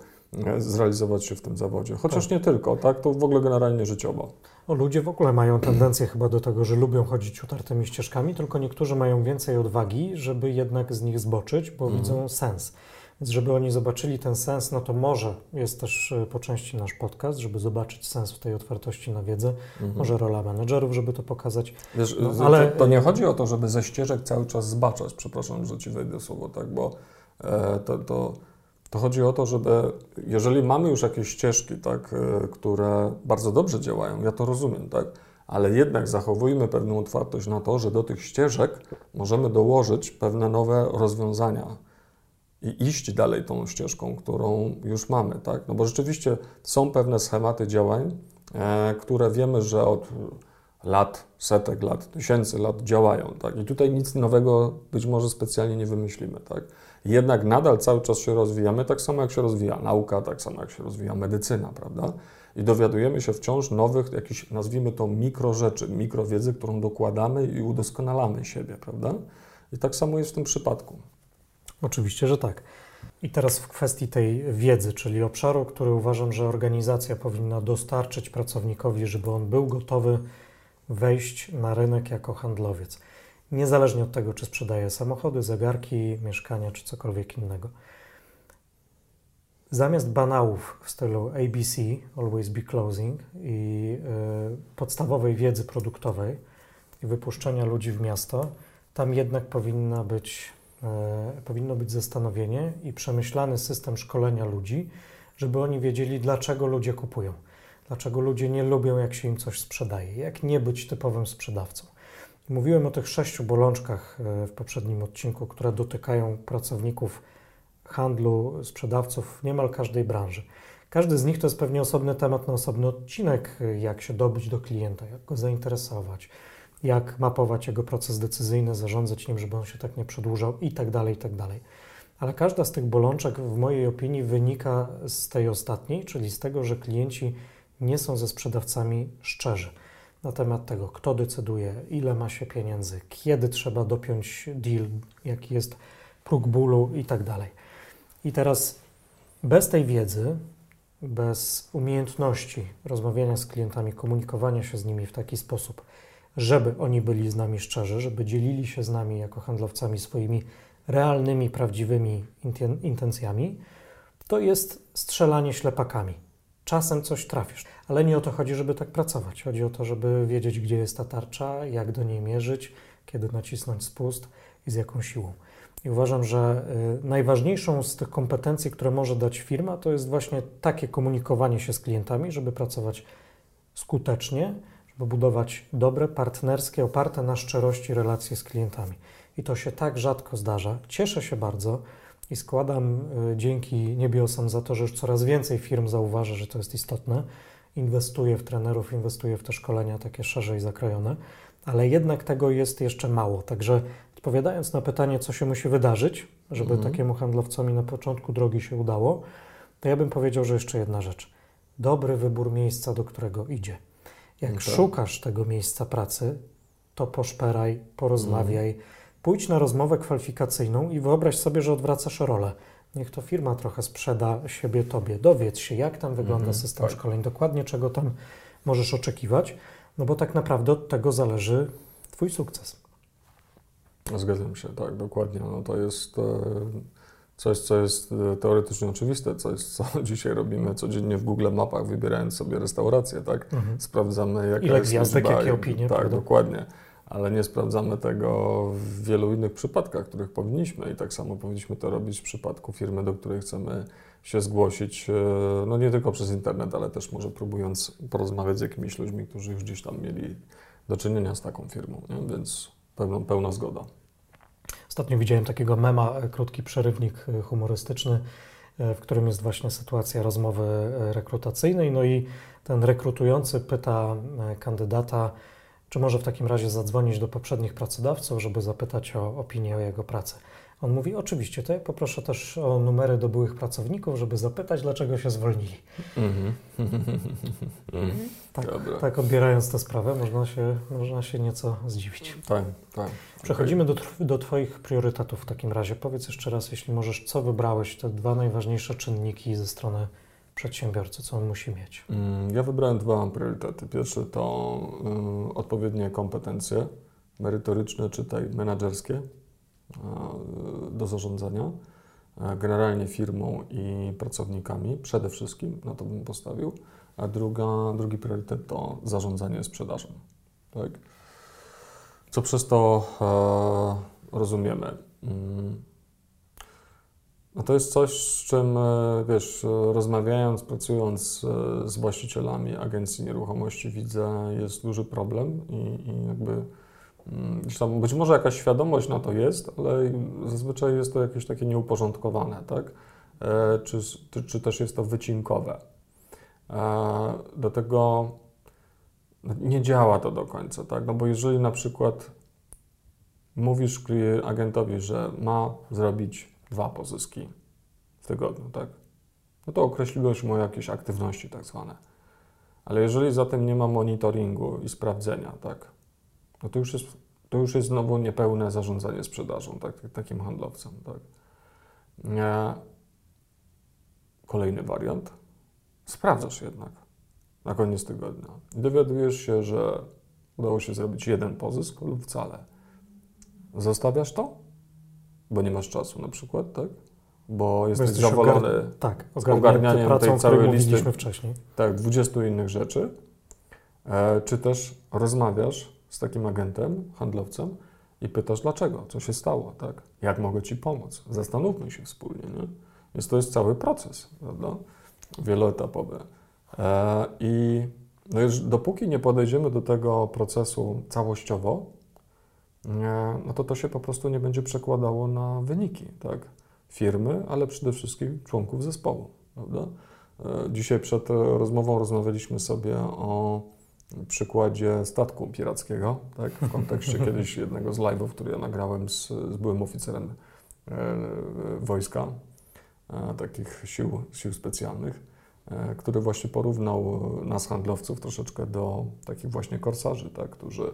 zrealizować się w tym zawodzie. Chociaż tak. nie tylko, tak? To w ogóle generalnie życiowo. O, ludzie w ogóle mają tendencję chyba do tego, że lubią chodzić utartymi ścieżkami, tylko niektórzy mają więcej odwagi, żeby jednak z nich zboczyć, bo mhm. widzą sens. Więc żeby oni zobaczyli ten sens, no to może jest też e, po części nasz podcast, żeby zobaczyć sens w tej otwartości na wiedzę, mhm. może rola menedżerów, żeby to pokazać. Wiesz, no, ale to nie chodzi o to, żeby ze ścieżek cały czas zbaczać, przepraszam, że ci wejdę słowo, tak, bo e, to, to to chodzi o to, żeby jeżeli mamy już jakieś ścieżki, tak, e, które bardzo dobrze działają, ja to rozumiem, tak, ale jednak zachowujmy pewną otwartość na to, że do tych ścieżek możemy dołożyć pewne nowe rozwiązania i iść dalej tą ścieżką, którą już mamy, tak? No bo rzeczywiście są pewne schematy działań, e, które wiemy, że od lat, setek lat, tysięcy lat działają, tak? I tutaj nic nowego być może specjalnie nie wymyślimy, tak? jednak nadal cały czas się rozwijamy, tak samo jak się rozwija nauka, tak samo jak się rozwija medycyna, prawda? I dowiadujemy się wciąż nowych, jakichś, nazwijmy to, mikro rzeczy, mikrowiedzy, którą dokładamy i udoskonalamy siebie, prawda? I tak samo jest w tym przypadku. Oczywiście, że tak. I teraz w kwestii tej wiedzy, czyli obszaru, który uważam, że organizacja powinna dostarczyć pracownikowi, żeby on był gotowy wejść na rynek jako handlowiec. Niezależnie od tego, czy sprzedaje samochody, zegarki, mieszkania czy cokolwiek innego. Zamiast banałów w stylu ABC, Always Be Closing i y, podstawowej wiedzy produktowej i wypuszczenia ludzi w miasto, tam jednak powinna być, y, powinno być zastanowienie i przemyślany system szkolenia ludzi, żeby oni wiedzieli, dlaczego ludzie kupują, dlaczego ludzie nie lubią, jak się im coś sprzedaje, jak nie być typowym sprzedawcą. Mówiłem o tych sześciu bolączkach y, w poprzednim odcinku, które dotykają pracowników handlu, sprzedawców niemal każdej branży. Każdy z nich to jest pewnie osobny temat na osobny odcinek, jak się dobyć do klienta, jak go zainteresować, jak mapować jego proces decyzyjny, zarządzać nim, żeby on się tak nie przedłużał i tak dalej, i tak dalej. Ale każda z tych bolączek, w mojej opinii, wynika z tej ostatniej, czyli z tego, że klienci nie są ze sprzedawcami szczerzy na temat tego, kto decyduje, ile ma się pieniędzy, kiedy trzeba dopiąć deal, jaki jest próg bólu i tak dalej. I teraz bez tej wiedzy, bez umiejętności rozmawiania z klientami, komunikowania się z nimi w taki sposób, żeby oni byli z nami szczerzy, żeby dzielili się z nami jako handlowcami swoimi realnymi, prawdziwymi intencjami, to jest strzelanie ślepakami. Czasem coś trafisz, ale nie o to chodzi, żeby tak pracować. Chodzi o to, żeby wiedzieć, gdzie jest ta tarcza, jak do niej mierzyć, kiedy nacisnąć spust i z jaką siłą. I uważam, że y, najważniejszą z tych kompetencji, które może dać firma, to jest właśnie takie komunikowanie się z klientami, żeby pracować skutecznie, żeby budować dobre, partnerskie, oparte na szczerości relacje z klientami. I to się tak rzadko zdarza. Cieszę się bardzo i składam y, dzięki niebiosom za to, że już coraz więcej firm zauważa, że to jest istotne. Inwestuje w trenerów, inwestuje w te szkolenia takie szerzej zakrojone, ale jednak tego jest jeszcze mało. Także Odpowiadając na pytanie, co się musi wydarzyć, żeby mhm. takiemu handlowcowi na początku drogi się udało, to ja bym powiedział, że jeszcze jedna rzecz. Dobry wybór miejsca, do którego idzie. Jak okay. szukasz tego miejsca pracy, to poszperaj, porozmawiaj, mhm. Pójdź na rozmowę kwalifikacyjną i wyobraź sobie, że odwracasz rolę. Niech to firma trochę sprzeda siebie tobie. Dowiedz się, jak tam wygląda mhm. system tak. szkoleń, dokładnie czego tam możesz oczekiwać, no bo tak naprawdę od tego zależy Twój sukces. Zgadzam się, tak, dokładnie. No to jest e, coś, co jest e, teoretycznie oczywiste, coś, co dzisiaj robimy codziennie w Google Mapach, wybierając sobie restaurację, tak? Mhm. Sprawdzamy, jaka Ile jest gwiazdek, jakie opinie. Tak, prawda? dokładnie. Ale nie sprawdzamy tego w wielu innych przypadkach, których powinniśmy i tak samo powinniśmy to robić w przypadku firmy, do której chcemy się zgłosić, e, no nie tylko przez internet, ale też może próbując porozmawiać z jakimiś ludźmi, którzy już gdzieś tam mieli do czynienia z taką firmą, nie? więc pełna, pełna zgoda. Ostatnio widziałem takiego mema, e, krótki przerywnik e, humorystyczny, w którym jest właśnie sytuacja rozmowy rekrutacyjnej. No i ten rekrutujący pyta kandydata, czy może w takim razie zadzwonić do poprzednich pracodawców, żeby zapytać o opinię o jego pracy. On mówi, oczywiście, to ja poproszę też o numery do byłych pracowników, żeby zapytać, dlaczego się zwolnili. Mm -hmm. tak, tak, odbierając tę sprawę, można się, można się nieco zdziwić. Tak, tak. Przechodzimy okay. do, do Twoich priorytetów w takim razie. Powiedz jeszcze raz, jeśli możesz, co wybrałeś, te dwa najważniejsze czynniki ze strony przedsiębiorcy, co on musi mieć? Mm, ja wybrałem dwa priorytety. Pierwszy to y, odpowiednie kompetencje merytoryczne, czytaj menedżerskie do zarządzania, generalnie firmą i pracownikami, przede wszystkim na to bym postawił, a druga, drugi priorytet to zarządzanie sprzedażą. Tak? Co przez to rozumiemy? Mm. No to jest coś, z czym, e, wiesz, rozmawiając, pracując e, z właścicielami agencji nieruchomości, widzę, jest duży problem i, i jakby Zresztą być może jakaś świadomość na to jest, ale zazwyczaj jest to jakieś takie nieuporządkowane, tak? E, czy, czy, czy też jest to wycinkowe. E, dlatego no, nie działa to do końca, tak? No bo jeżeli na przykład mówisz agentowi, że ma zrobić dwa pozyski w tygodniu, tak? No to określiłeś mu jakieś aktywności tak zwane. Ale jeżeli zatem nie ma monitoringu i sprawdzenia, tak? no to już jest, to już jest znowu niepełne zarządzanie sprzedażą tak, takim handlowcem. Tak. kolejny wariant, sprawdzasz jednak na koniec tygodnia. Dowiadujesz się, że udało się zrobić jeden pozysk lub wcale. Zostawiasz to? Bo nie masz czasu na przykład, tak? Bo jesteś, jesteś zawalony ogar- tak, ogarnianiem pracą, tej całej listy. wcześniej. tak, 20 innych rzeczy, e, czy też rozmawiasz z takim agentem, handlowcem i pytasz dlaczego, co się stało, tak? Jak mogę Ci pomóc? Zastanówmy się wspólnie, nie? Więc to jest cały proces, prawda? Wieloetapowy. E, I no już dopóki nie podejdziemy do tego procesu całościowo, no to to się po prostu nie będzie przekładało na wyniki, tak? Firmy, ale przede wszystkim członków zespołu, prawda? E, Dzisiaj przed rozmową rozmawialiśmy sobie o przykładzie statku pirackiego, tak? w kontekście kiedyś jednego z live'ów, który ja nagrałem z, z byłym oficerem e, wojska, e, takich sił, sił specjalnych, który właśnie porównał nas handlowców troszeczkę do takich właśnie korsarzy, tak? którzy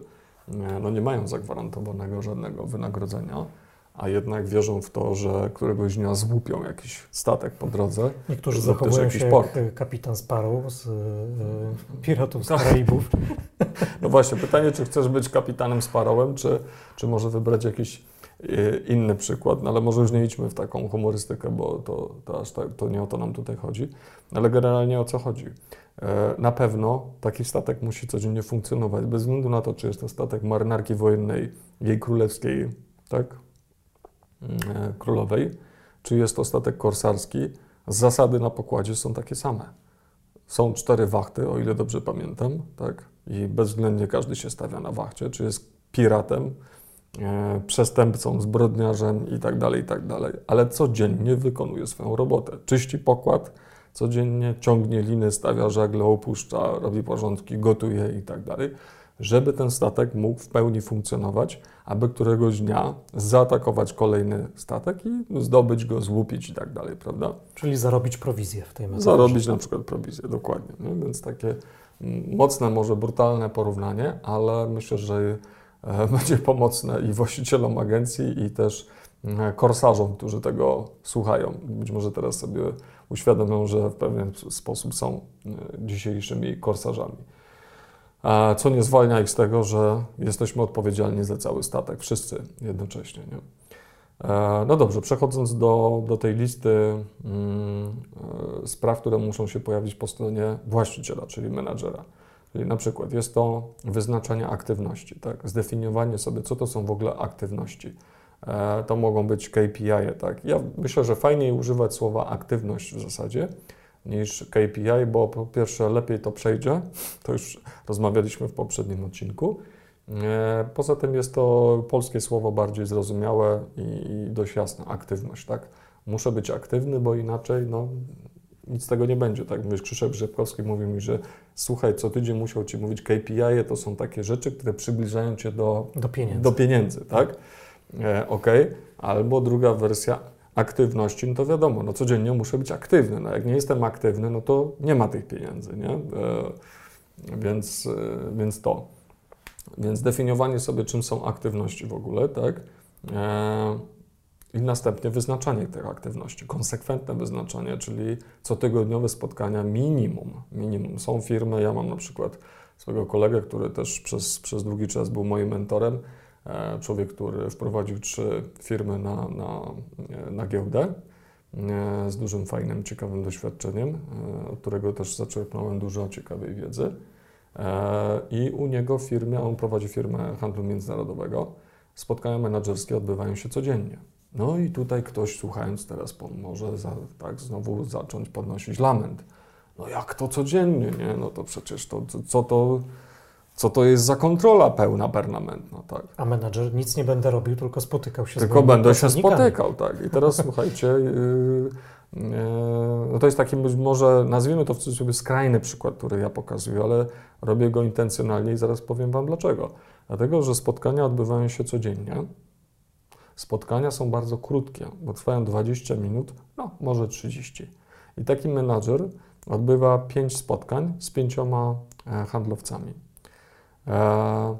no, nie mają zagwarantowanego żadnego wynagrodzenia, a jednak wierzą w to, że któregoś dnia złupią jakiś statek po drodze. Niektórzy zachowują jakiś się port. jak kapitan Sparrow z e, Piratów z Tak. Karaibów. No właśnie, pytanie, czy chcesz być kapitanem Sparrowem, czy, czy może wybrać jakiś e, inny przykład, no ale może już nie idźmy w taką humorystykę, bo to, to aż tak, to nie o to nam tutaj chodzi, ale generalnie o co chodzi. E, Na pewno taki statek musi codziennie funkcjonować, bez względu na to, czy jest to statek marynarki wojennej, jej królewskiej, tak, e, królowej, czy jest to statek korsarski, zasady na pokładzie są takie same. Są cztery wachty, o ile dobrze pamiętam, tak? I bezwzględnie każdy się stawia na wachcie, czy jest piratem, przestępcą, zbrodniarzem i tak dalej, i tak dalej, ale codziennie wykonuje swoją robotę. Czyści pokład, codziennie ciągnie liny, stawia żagle, opuszcza, robi porządki, gotuje i tak dalej, żeby ten statek mógł w pełni funkcjonować, aby któregoś dnia zaatakować kolejny statek i zdobyć go, złupić i tak dalej, prawda? Czyli zarobić prowizję w tej metodzie. Zarobić na przykład prowizję, dokładnie. Nie? Więc takie mm, mocne, może brutalne porównanie, ale myślę, że e, będzie pomocne i właścicielom agencji, i też mm, korsarzom, którzy tego słuchają. Być może teraz sobie uświadomią, że w pewien sposób są e, dzisiejszymi korsarzami. A Co nie zwalnia ich z tego, że jesteśmy odpowiedzialni za cały statek, wszyscy jednocześnie. Nie? E, No dobrze, przechodząc do, do tej listy mm, e, spraw, które muszą się pojawić po stronie właściciela, czyli menadżera. Czyli na przykład jest to wyznaczanie aktywności, tak? zdefiniowanie sobie, co to są w ogóle aktywności. E, To mogą być KPI, tak? Ja myślę, że fajniej używać słowa aktywność w zasadzie niż KPI, bo po pierwsze lepiej to przejdzie, to już rozmawialiśmy w poprzednim odcinku. E, Poza tym jest to polskie słowo bardziej zrozumiałe i, i dość jasne, aktywność, tak? Muszę być aktywny, bo inaczej no, nic z tego nie będzie, tak? Mówisz, Krzysztof Rzepkowski mówi mi, że słuchaj, co tydzień musiał Ci mówić KPI, -e to są takie rzeczy, które przybliżają Cię do, Do pieniędzy. do pieniędzy, tak? E, ok, albo druga wersja aktywności, no to wiadomo, no codziennie muszę być aktywny, no jak nie jestem aktywny, no to nie ma tych pieniędzy, nie? E, więc, e, więc to. Więc definiowanie sobie, czym są aktywności w ogóle, tak? E, I następnie wyznaczanie tych aktywności, konsekwentne wyznaczanie, czyli cotygodniowe spotkania minimum. Minimum. Są firmy, ja mam na przykład swojego kolegę, który też przez, przez długi czas był moim mentorem, e, człowiek, który wprowadził trzy firmy na, na, na giełdę e, z dużym, fajnym, ciekawym doświadczeniem, e, od którego też zaczerpnąłem dużo ciekawej wiedzy. E, I u niego w firmie, on prowadzi firmę handlu międzynarodowego, spotkania menedżerskie odbywają się codziennie. No i tutaj ktoś słuchając teraz może za, tak znowu zacząć podnosić lament. No jak to codziennie, nie? No to przecież to, co- to, co to jest za kontrola pełna permanentna, tak? A menadżer nic nie będę robił, tylko spotykał się z Tylko będę się spotykał, tak. I teraz słuchajcie, yy, yy, no to jest taki być może, nazwijmy to w cudzysłowie skrajny przykład, który ja pokazuję, ale robię go intencjonalnie i zaraz powiem Wam dlaczego. Dlatego, że spotkania odbywają się codziennie. Spotkania są bardzo krótkie, bo trwają 20 minut, no może 30. I taki menadżer odbywa 5 spotkań z pięcioma e, handlowcami. E,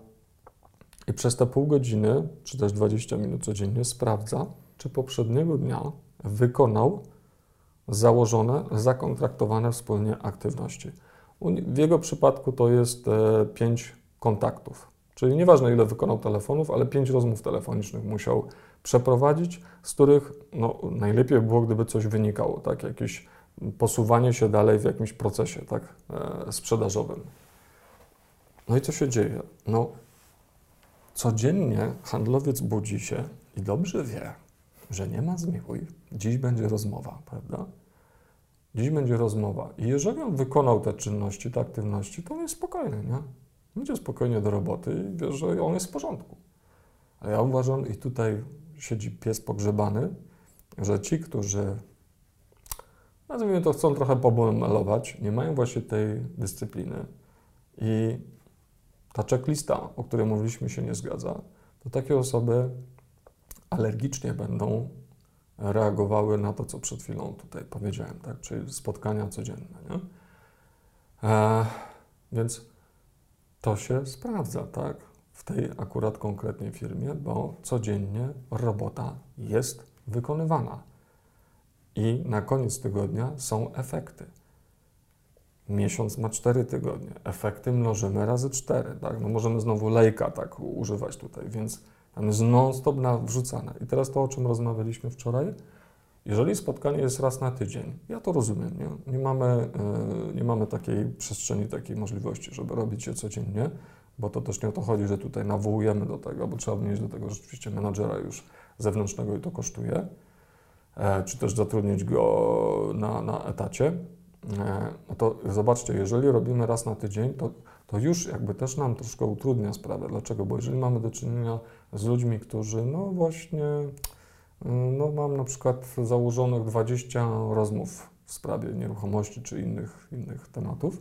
I przez te pół godziny, czy też 20 minut codziennie sprawdza, czy poprzedniego dnia wykonał założone, zakontraktowane wspólnie aktywności. W jego przypadku to jest e, pięć kontaktów, czyli nieważne ile wykonał telefonów, ale pięć rozmów telefonicznych musiał przeprowadzić, z których no, najlepiej było, gdyby coś wynikało, tak, jakieś posuwanie się dalej w jakimś procesie tak, e, sprzedażowym. No i co się dzieje? No, codziennie handlowiec budzi się i dobrze wie, że nie ma zmiłuj, dziś będzie rozmowa, prawda? Dziś będzie rozmowa. I jeżeli on wykonał te czynności, te aktywności, to on jest spokojny, nie? Będzie spokojnie do roboty i wie, że on jest w porządku. A ja uważam, i tutaj siedzi pies pogrzebany, że ci, którzy nazwijmy to, chcą trochę pobumelować, nie mają właśnie tej dyscypliny i ta checklista, o której mówiliśmy, się nie zgadza, to takie osoby alergicznie będą reagowały na to, co przed chwilą tutaj powiedziałem, tak? czyli spotkania codzienne. Nie? E, więc to się sprawdza, tak? W tej akurat konkretnej firmie, bo codziennie robota jest wykonywana. I na koniec tygodnia są efekty. Miesiąc ma 4 tygodnie. Efekty mnożymy razy 4, tak? No możemy znowu lejka tak używać tutaj, więc tam jest non-stop wrzucane. I teraz to, o czym rozmawialiśmy wczoraj, jeżeli spotkanie jest raz na tydzień, ja to rozumiem, nie, nie, mamy, yy, nie mamy takiej przestrzeni, takiej możliwości, żeby robić je codziennie, bo to też nie o to chodzi, że tutaj nawołujemy do tego, bo trzeba mieć do tego rzeczywiście menadżera już zewnętrznego i to kosztuje, e, czy też zatrudnić go na, na etacie. E, no to zobaczcie, jeżeli robimy raz na tydzień, to, to już jakby też nam troszkę utrudnia sprawę. Dlaczego? Bo jeżeli mamy do czynienia z ludźmi, którzy no właśnie no, mam na przykład założonych 20 rozmów w sprawie nieruchomości czy innych, innych tematów.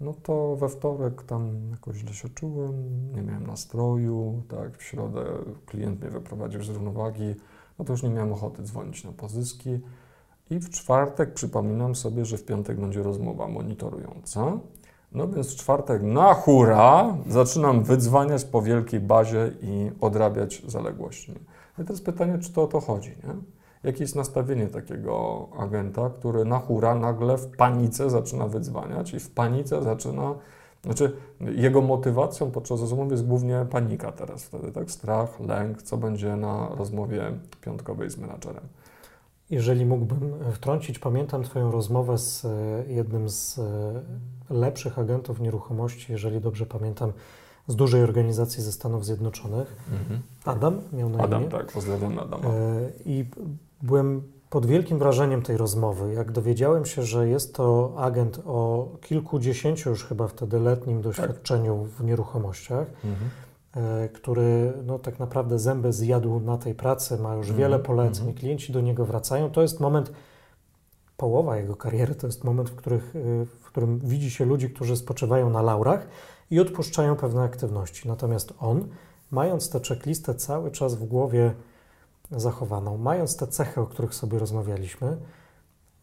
No to we wtorek tam jakoś źle się czułem, nie miałem nastroju, tak, w środę klient mnie wyprowadził z równowagi, no to już nie miałem ochoty dzwonić na pozyski. I w czwartek przypominam sobie, że w piątek będzie rozmowa monitorująca. No więc w czwartek na hura zaczynam wydzwaniać po wielkiej bazie i odrabiać zaległości. I teraz pytanie, czy to o to chodzi, nie? Jakie jest nastawienie takiego agenta, który na hura nagle w panice zaczyna wydzwaniać i w panice zaczyna, znaczy jego motywacją podczas rozmowy jest głównie panika teraz wtedy, tak? Strach, lęk, co będzie na rozmowie piątkowej z menadżerem. Jeżeli mógłbym wtrącić, pamiętam Twoją rozmowę z e, jednym z e, lepszych agentów nieruchomości, jeżeli dobrze pamiętam, z dużej organizacji ze Stanów Zjednoczonych. Mhm. Adam miał na Adam, imię. tak, pozdrawiam Adama. E, I byłem pod wielkim wrażeniem tej rozmowy, jak dowiedziałem się, że jest to agent o kilkudziesięciu już chyba wtedy letnim tak. doświadczeniu tak. w nieruchomościach, mhm. E, który no, tak naprawdę zęby zjadł na tej pracy, ma już mhm. wiele poleceń, mhm. klienci do niego wracają. To jest moment, połowa jego kariery, to jest moment, w, których, e, w którym widzi się ludzi, którzy spoczywają na laurach i odpuszczają pewne aktywności. Natomiast on, mając tę checklistę cały czas w głowie zachowaną, mając te cechy, o których sobie rozmawialiśmy,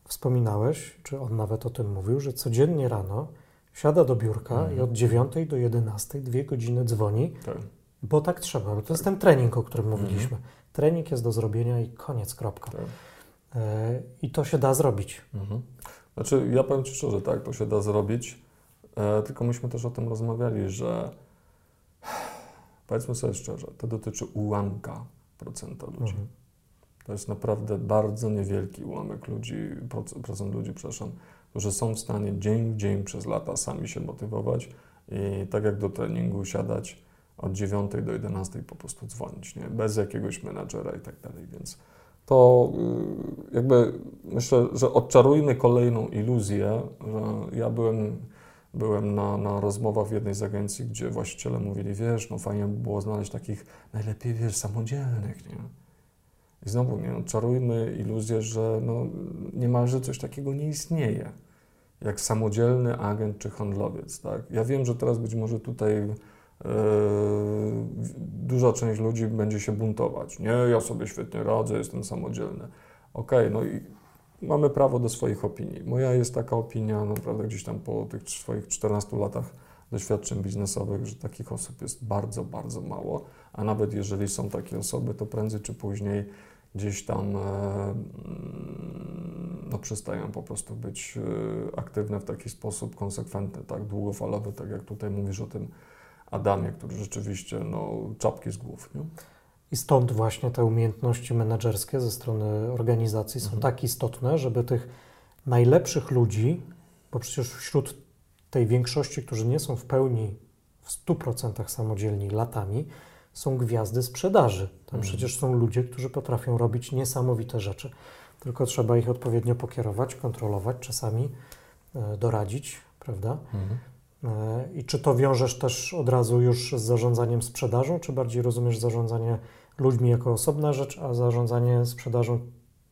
wspominałeś, czy on nawet o tym mówił, że codziennie rano siada do biurka mhm. i od 9 do 11 dwie godziny dzwoni, tak. bo tak trzeba. Bo to jest ten trening, o którym mówiliśmy. Mhm. Trening jest do zrobienia i koniec, kropka. Tak. E, I to się da zrobić. Mhm. Znaczy, ja powiem Ci szczerze, tak, to się da zrobić. E, tylko myśmy też o tym rozmawiali, że powiedzmy sobie szczerze, to dotyczy ułamka ludzi. Mhm. To jest naprawdę bardzo niewielki ułamek ludzi, procent ludzi, przepraszam, którzy są w stanie dzień w dzień przez lata sami się motywować i tak jak do treningu siadać od 9 do 11 po prostu dzwonić, nie? bez jakiegoś menadżera i tak dalej, więc to y, jakby myślę, że odczarujmy kolejną iluzję, że ja byłem Byłem na, na rozmowach w jednej z agencji, gdzie właściciele mówili, wiesz, no fajnie by było znaleźć takich najlepiej, wiesz, samodzielnych, nie? I znowu, nie, no, czarujmy iluzję, że no, niemalże coś takiego nie istnieje, jak samodzielny agent czy handlowiec, tak? Ja wiem, że teraz być może tutaj yy, duża część ludzi będzie się buntować. Nie, ja sobie świetnie radzę, jestem samodzielny. Okej, okay, no i mamy prawo do swoich opinii. Moja jest taka opinia, naprawdę gdzieś tam po tych swoich 14 latach doświadczeń biznesowych, że takich osób jest bardzo, bardzo mało, a nawet jeżeli są takie osoby, to prędzej czy później gdzieś tam e, mm, no, przestają po prostu być e, aktywne w taki sposób konsekwentny, tak długofalowy, tak jak tutaj mówisz o tym Adamie, który rzeczywiście no, czapki z głów. Nie? I stąd właśnie te umiejętności menedżerskie ze strony organizacji są mhm. tak istotne, żeby tych najlepszych ludzi, bo przecież wśród tej większości, którzy nie są w pełni w 100% samodzielni latami, są gwiazdy sprzedaży. Tam mhm. przecież są ludzie, którzy potrafią robić niesamowite rzeczy. Tylko trzeba ich odpowiednio pokierować, kontrolować, czasami e, doradzić, prawda? Mhm. E, I czy to wiążesz też od razu już z zarządzaniem sprzedażą, czy bardziej rozumiesz zarządzanie ludźmi jako osobna rzecz, a zarządzanie sprzedażą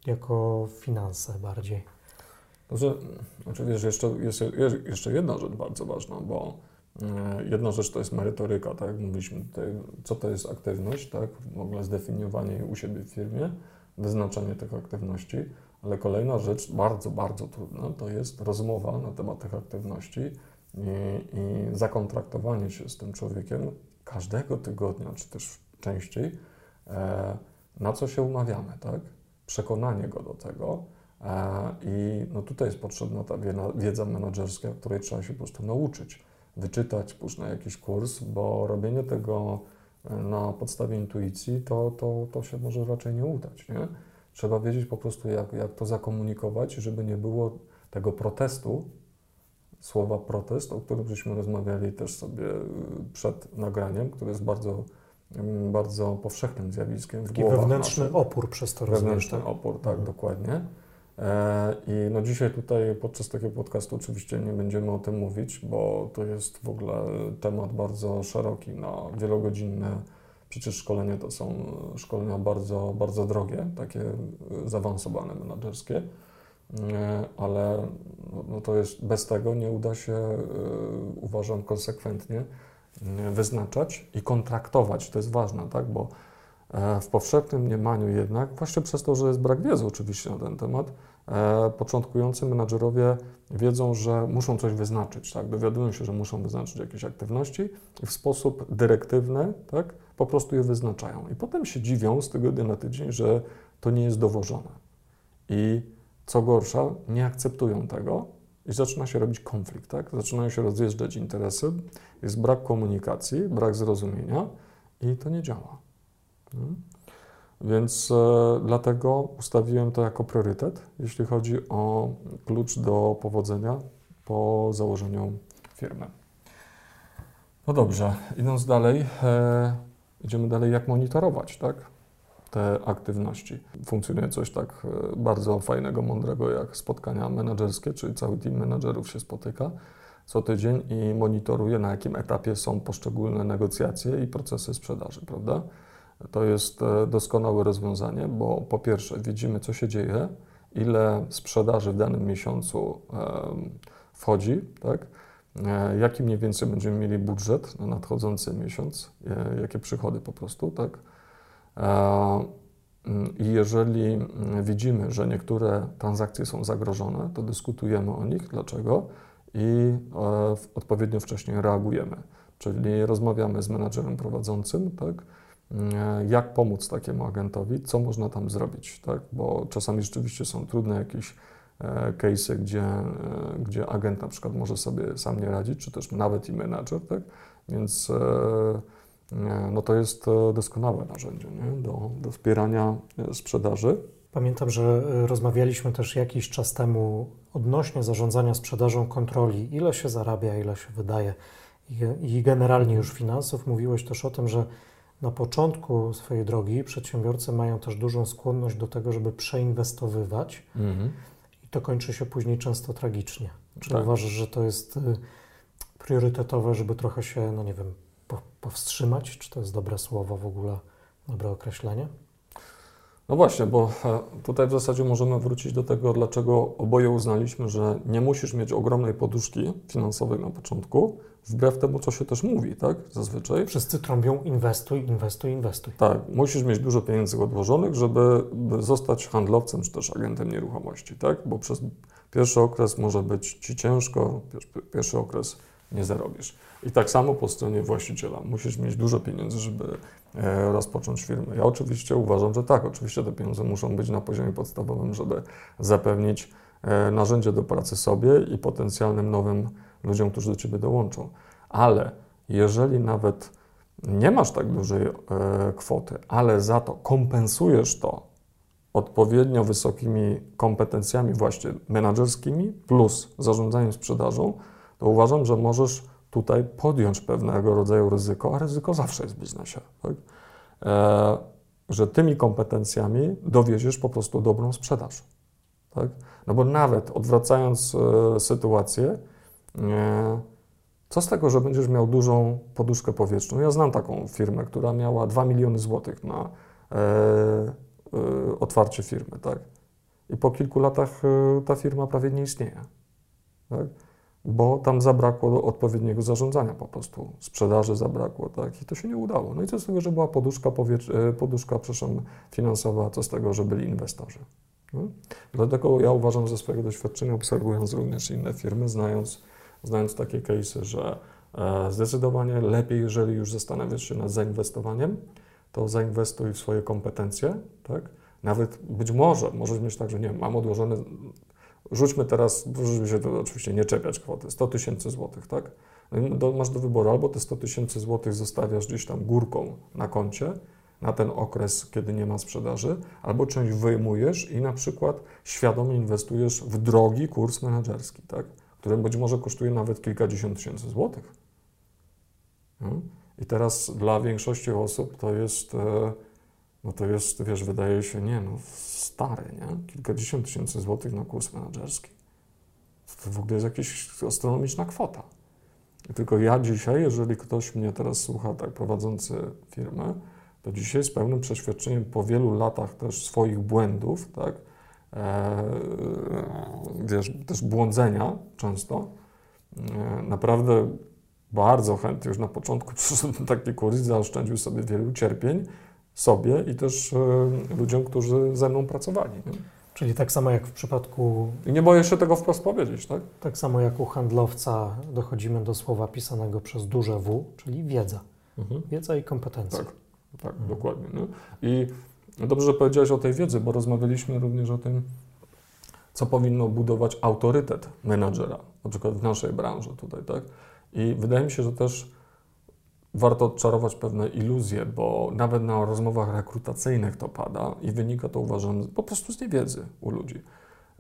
jako finanse bardziej? Znaczy wiesz, jeszcze, jeszcze, jedna rzecz bardzo ważna, bo e, jedna rzecz to jest merytoryka, tak mówiliśmy tutaj, co to jest aktywność, tak, w ogóle zdefiniowanie u siebie w firmie, wyznaczanie tych aktywności, ale kolejna rzecz, bardzo, bardzo trudna, to jest rozmowa na temat tych aktywności i, i zakontraktowanie się z tym człowiekiem każdego tygodnia, czy też częściej, na co się umawiamy, tak? Przekonanie go do tego, E, I no tutaj jest potrzebna ta wiedza menedżerska, której trzeba się po prostu nauczyć, wyczytać, pójść na jakiś kurs, bo robienie tego e, na podstawie intuicji, to, to, to się może raczej nie udać. Nie? Trzeba wiedzieć po prostu, jak, jak to zakomunikować, żeby nie było tego protestu, słowa protest, o którym żeśmy rozmawiali też sobie przed nagraniem, który jest bardzo, bardzo powszechnym zjawiskiem w Taki wewnętrzny naszych. opór przez to Wewnętrzny tak? opór, tak, mhm. dokładnie. E, I no dzisiaj tutaj podczas takiego podcastu oczywiście nie będziemy o tym mówić, bo to jest w ogóle temat bardzo szeroki na wielogodzinne. Przecież szkolenia to są szkolenia bardzo, bardzo drogie, takie zaawansowane menedżerskie, e, ale no, no to jest bez tego nie uda się, e, uważam, konsekwentnie wyznaczać i kontraktować. To jest ważne, tak? Bo E, w powszechnym mniemaniu jednak, właśnie przez to, że jest brak wiedzy oczywiście na ten temat, e, początkujący menadżerowie wiedzą, że muszą coś wyznaczyć, tak? dowiadują się, że muszą wyznaczyć jakieś aktywności i w sposób dyrektywny tak? po prostu je wyznaczają. I potem się dziwią z tygodnia na tydzień, że to nie jest dowożone. I co gorsza, nie akceptują tego i zaczyna się robić konflikt, tak? zaczynają się rozjeżdżać interesy, jest brak komunikacji, brak zrozumienia i to nie działa. Mhm. Więc e, dlatego ustawiłem to jako priorytet, jeśli chodzi o klucz do powodzenia po założeniu firmy. No dobrze, idąc dalej, e, idziemy dalej, jak monitorować tak, te aktywności. Funkcjonuje coś tak e, bardzo fajnego, mądrego, jak spotkania menedżerskie, czyli cały team menedżerów się spotyka co tydzień i monitoruje, na jakim etapie są poszczególne negocjacje i procesy sprzedaży, prawda? To jest e, doskonałe rozwiązanie, bo po pierwsze widzimy, co się dzieje, ile sprzedaży w danym miesiącu wchodzi, tak? E, jaki mniej więcej będziemy mieli budżet na nadchodzący miesiąc, jakie przychody po prostu, tak? Mm, I jeżeli mm, widzimy, że niektóre transakcje są zagrożone, to dyskutujemy o nich, dlaczego i odpowiednio wcześniej reagujemy. Czyli rozmawiamy z menadżerem prowadzącym, tak? E, jak pomóc takiemu agentowi, co można tam zrobić, tak? bo czasami rzeczywiście są trudne jakieś e, case'y, gdzie, e, gdzie agent na przykład może sobie sam nie radzić, czy też nawet i menadżer, tak? więc no to jest doskonałe narzędzie nie? Do, do wspierania sprzedaży. Pamiętam, że rozmawialiśmy też jakiś czas temu odnośnie zarządzania sprzedażą kontroli, ile się zarabia, ile się wydaje i generalnie już finansów. Mówiłeś też o tym, że na początku swojej drogi przedsiębiorcy mają też dużą skłonność do tego, żeby przeinwestowywać mhm. i to kończy się później często tragicznie. Czy tak. uważasz, że to jest priorytetowe, żeby trochę się, no nie wiem, powstrzymać? Czy to jest dobre słowo w ogóle, dobre określenie? No właśnie, bo e, tutaj w zasadzie możemy wrócić do tego, dlaczego oboje uznaliśmy, że nie musisz mieć ogromnej poduszki finansowej na początku, wbrew temu, co się też mówi, tak, zazwyczaj. Wszyscy trąbią inwestuj, inwestuj, inwestuj. Tak, musisz mieć dużo pieniędzy odłożonych, żeby zostać handlowcem czy też agentem nieruchomości, tak, bo przez pierwszy okres może być Ci ciężko, pierwszy okres nie zarobisz. I tak samo po stronie właściciela. Musisz mieć dużo pieniędzy, żeby e, rozpocząć firmę. Ja oczywiście uważam, że tak, oczywiście te pieniądze muszą być na poziomie podstawowym, żeby zapewnić e, narzędzie do pracy sobie i potencjalnym nowym ludziom, którzy do Ciebie dołączą. Ale jeżeli nawet nie masz tak dużej e, kwoty, ale za to kompensujesz to odpowiednio wysokimi kompetencjami właśnie menedżerskimi plus zarządzaniem sprzedażą, uważam, że możesz tutaj podjąć pewnego rodzaju ryzyko, a ryzyko zawsze jest w biznesie. Tak? E, że tymi kompetencjami dowieziesz po prostu dobrą sprzedaż. Tak? No bo nawet odwracając e, sytuację, e, co z tego, że będziesz miał dużą poduszkę powietrzną? Ja znam taką firmę, która miała 2 miliony złotych na e, e, otwarcie firmy, tak? I po kilku latach e, ta firma prawie nie istnieje. Tak? Bo tam zabrakło odpowiedniego zarządzania po prostu, sprzedaży zabrakło, tak, i to się nie udało. No i co z tego, że była poduszka, powietrz- poduszka przepraszam, finansowa, co z tego, że byli inwestorzy. No? Dlatego ja uważam ze swojego doświadczenia, obserwując również inne firmy, znając, znając takie case'y, że e, zdecydowanie lepiej, jeżeli już zastanawiasz się nad zainwestowaniem, to zainwestuj w swoje kompetencje, tak? Nawet być może, możesz mieć tak, że nie mam odłożone Rzućmy teraz, żeby się to oczywiście nie czepiać kwoty, 100 tysięcy złotych, tak? No do, masz do wyboru albo te 100 tysięcy złotych zostawiasz gdzieś tam górką na koncie, na ten okres, kiedy nie ma sprzedaży, albo część wyjmujesz i na przykład świadomie inwestujesz w drogi kurs menedżerski, tak? który być może kosztuje nawet kilkadziesiąt tysięcy złotych. No? I teraz dla większości osób to jest, e, no to jest, wiesz, wydaje się, nie no, stary, nie? Kilkadziesiąt tysięcy złotych na kurs menedżerski. To w ogóle jest jakaś astronomiczna kwota. Tylko ja dzisiaj, jeżeli ktoś mnie teraz słucha, tak prowadzący firmę, to dzisiaj z pełnym przeświadczeniem po wielu latach też swoich błędów, tak, e, wiesz, też błądzenia często, e, naprawdę bardzo chętnie już na początku przyszedł taki kurs i zaoszczędził sobie wielu cierpień, sobie i też e, ludziom, którzy ze mną pracowali. Nie? Czyli tak samo jak w przypadku. I nie boję się tego wprost powiedzieć, tak? Tak samo jak u handlowca dochodzimy do słowa pisanego przez duże W, czyli wiedza. Mhm. Wiedza i kompetencje. Tak, tak mhm. dokładnie. Nie? I dobrze, że powiedziałeś o tej wiedzy, bo rozmawialiśmy również o tym, co powinno budować autorytet menadżera, na przykład w naszej branży tutaj, tak? I wydaje mi się, że też warto odczarować pewne iluzje, bo nawet na rozmowach rekrutacyjnych to pada i wynika to uważam po prostu z niewiedzy u ludzi.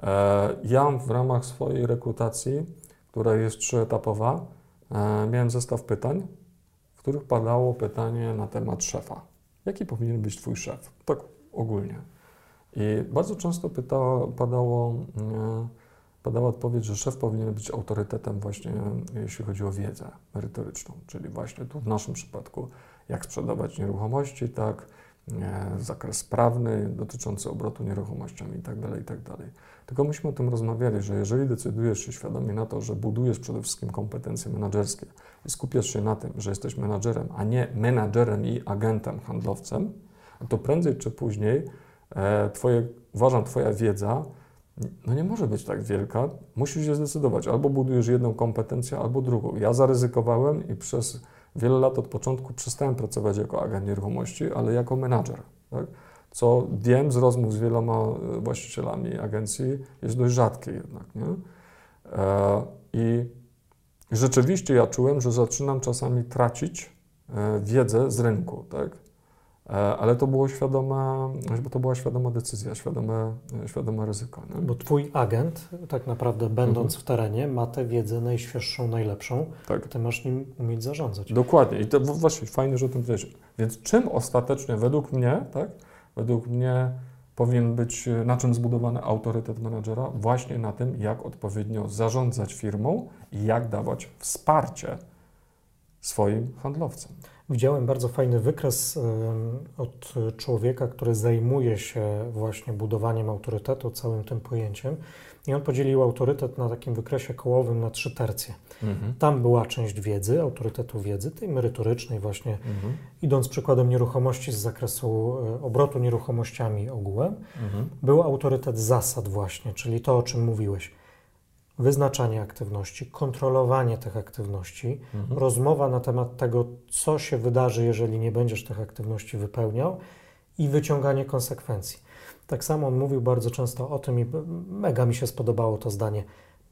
E, ja w ramach swojej rekrutacji, która jest trzyetapowa, e, miałem zestaw pytań, w których padało pytanie na temat szefa. Jaki powinien być Twój szef? Tak ogólnie. I bardzo często pyta, padało padała odpowiedź, że szef powinien być autorytetem właśnie, jeśli chodzi o wiedzę merytoryczną, czyli właśnie tu w naszym przypadku, jak sprzedawać nieruchomości, tak, e, zakres prawny dotyczący obrotu nieruchomościami itd., tak itd. Tak Tylko myśmy o tym rozmawiali, że jeżeli decydujesz się świadomie na to, że budujesz przede wszystkim kompetencje menedżerskie i skupiasz się na tym, że jesteś menadżerem, a nie menadżerem i agentem, handlowcem, to prędzej czy później e, twoje, uważam, Twoja wiedza no nie może być tak wielka. Musisz się zdecydować. Albo budujesz jedną kompetencję, albo drugą. Ja zaryzykowałem i przez wiele lat od początku przestałem pracować jako agent nieruchomości, ale jako menadżer. Tak? Co wiem z rozmów z wieloma e, właścicielami agencji, jest dość rzadkie jednak. Nie? E, I rzeczywiście ja czułem, że zaczynam czasami tracić e, wiedzę z rynku. Tak? E, ale to, było świadoma, bo to była świadoma decyzja, świadome, świadome ryzyko. Nie? Bo twój agent, tak naprawdę będąc mhm. w terenie, ma tę wiedzę najświeższą, najlepszą. Tak. Ty masz nim umieć zarządzać. Dokładnie. I to właśnie fajnie, że o tym wiesz. Więc czym ostatecznie, według mnie, tak, według mnie powinien być, na czym zbudowany autorytet menedżera? Właśnie na tym, jak odpowiednio zarządzać firmą i jak dawać wsparcie swoim handlowcom. Widziałem bardzo fajny wykres od człowieka, który zajmuje się właśnie budowaniem autorytetu, całym tym pojęciem. I on podzielił autorytet na takim wykresie kołowym na trzy tercje. Mhm. Tam była część wiedzy, autorytetu wiedzy, tej merytorycznej właśnie, mhm. idąc przykładem nieruchomości z zakresu e, obrotu nieruchomościami ogółem. Mhm. Był autorytet zasad właśnie, czyli to, o czym mówiłeś wyznaczanie aktywności, kontrolowanie tych aktywności, Mhm. rozmowa na temat tego, co się wydarzy, jeżeli nie będziesz tych aktywności wypełniał i wyciąganie konsekwencji. Tak samo on mówił bardzo często o tym i mega mi się spodobało to zdanie.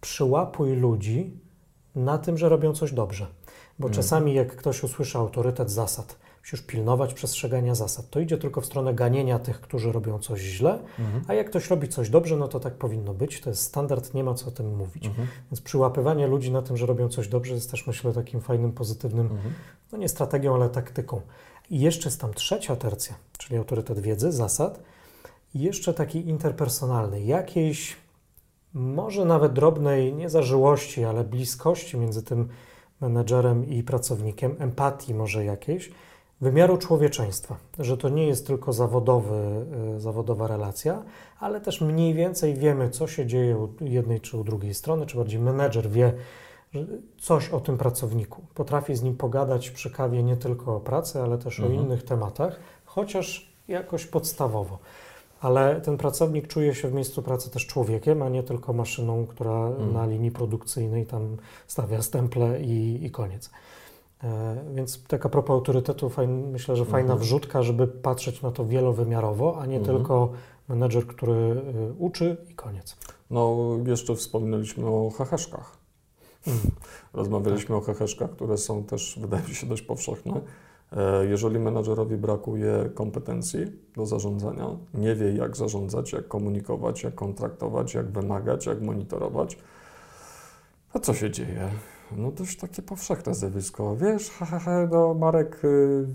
Przyłapuj ludzi na tym, że robią coś dobrze. Bo Mhm. czasami jak ktoś usłyszy autorytet zasad, musisz pilnować przestrzegania zasad, to idzie tylko w stronę ganienia tych, którzy robią coś źle, Mhm. a jak ktoś robi coś dobrze, no to tak powinno być. To jest standard, nie ma co o tym mówić. Mhm. Więc przyłapywanie ludzi na tym, że robią coś dobrze, jest też myślę takim fajnym, pozytywnym, Mhm. no nie strategią, ale taktyką. I jeszcze jest tam trzecia tercja, czyli autorytet wiedzy, zasad, i jeszcze taki interpersonalny, jakiejś może nawet drobnej niezażyłości, ale bliskości między tym menedżerem i pracownikiem, empatii może jakiejś, wymiaru człowieczeństwa, że to nie jest tylko zawodowy, y, zawodowa relacja, ale też mniej więcej wiemy, co się dzieje u jednej czy u drugiej strony, czy bardziej menedżer wie coś o tym pracowniku. Potrafi z nim pogadać przy kawie nie tylko o pracy, ale też Mhm. o innych tematach, chociaż jakoś podstawowo. Ale ten pracownik czuje się w miejscu pracy też człowiekiem, a nie tylko maszyną, która Mhm. na linii produkcyjnej tam stawia stemple i, i koniec. E, Więc tak a propos autorytetu, fajn, myślę, że fajna Mhm. wrzutka, żeby patrzeć na to wielowymiarowo, a nie Mhm. tylko menedżer, który y, uczy i koniec. No, jeszcze wspominaliśmy o heheszkach. Mm. Rozmawialiśmy o heheszkach, które są też, wydaje mi się, dość powszechne. E, Jeżeli menadżerowi brakuje kompetencji do zarządzania, nie wie jak zarządzać, jak komunikować, jak kontraktować, jak wymagać, jak monitorować, to co się dzieje? No dość takie powszechne zjawisko. Wiesz, ha, ha, ha, no Marek, y,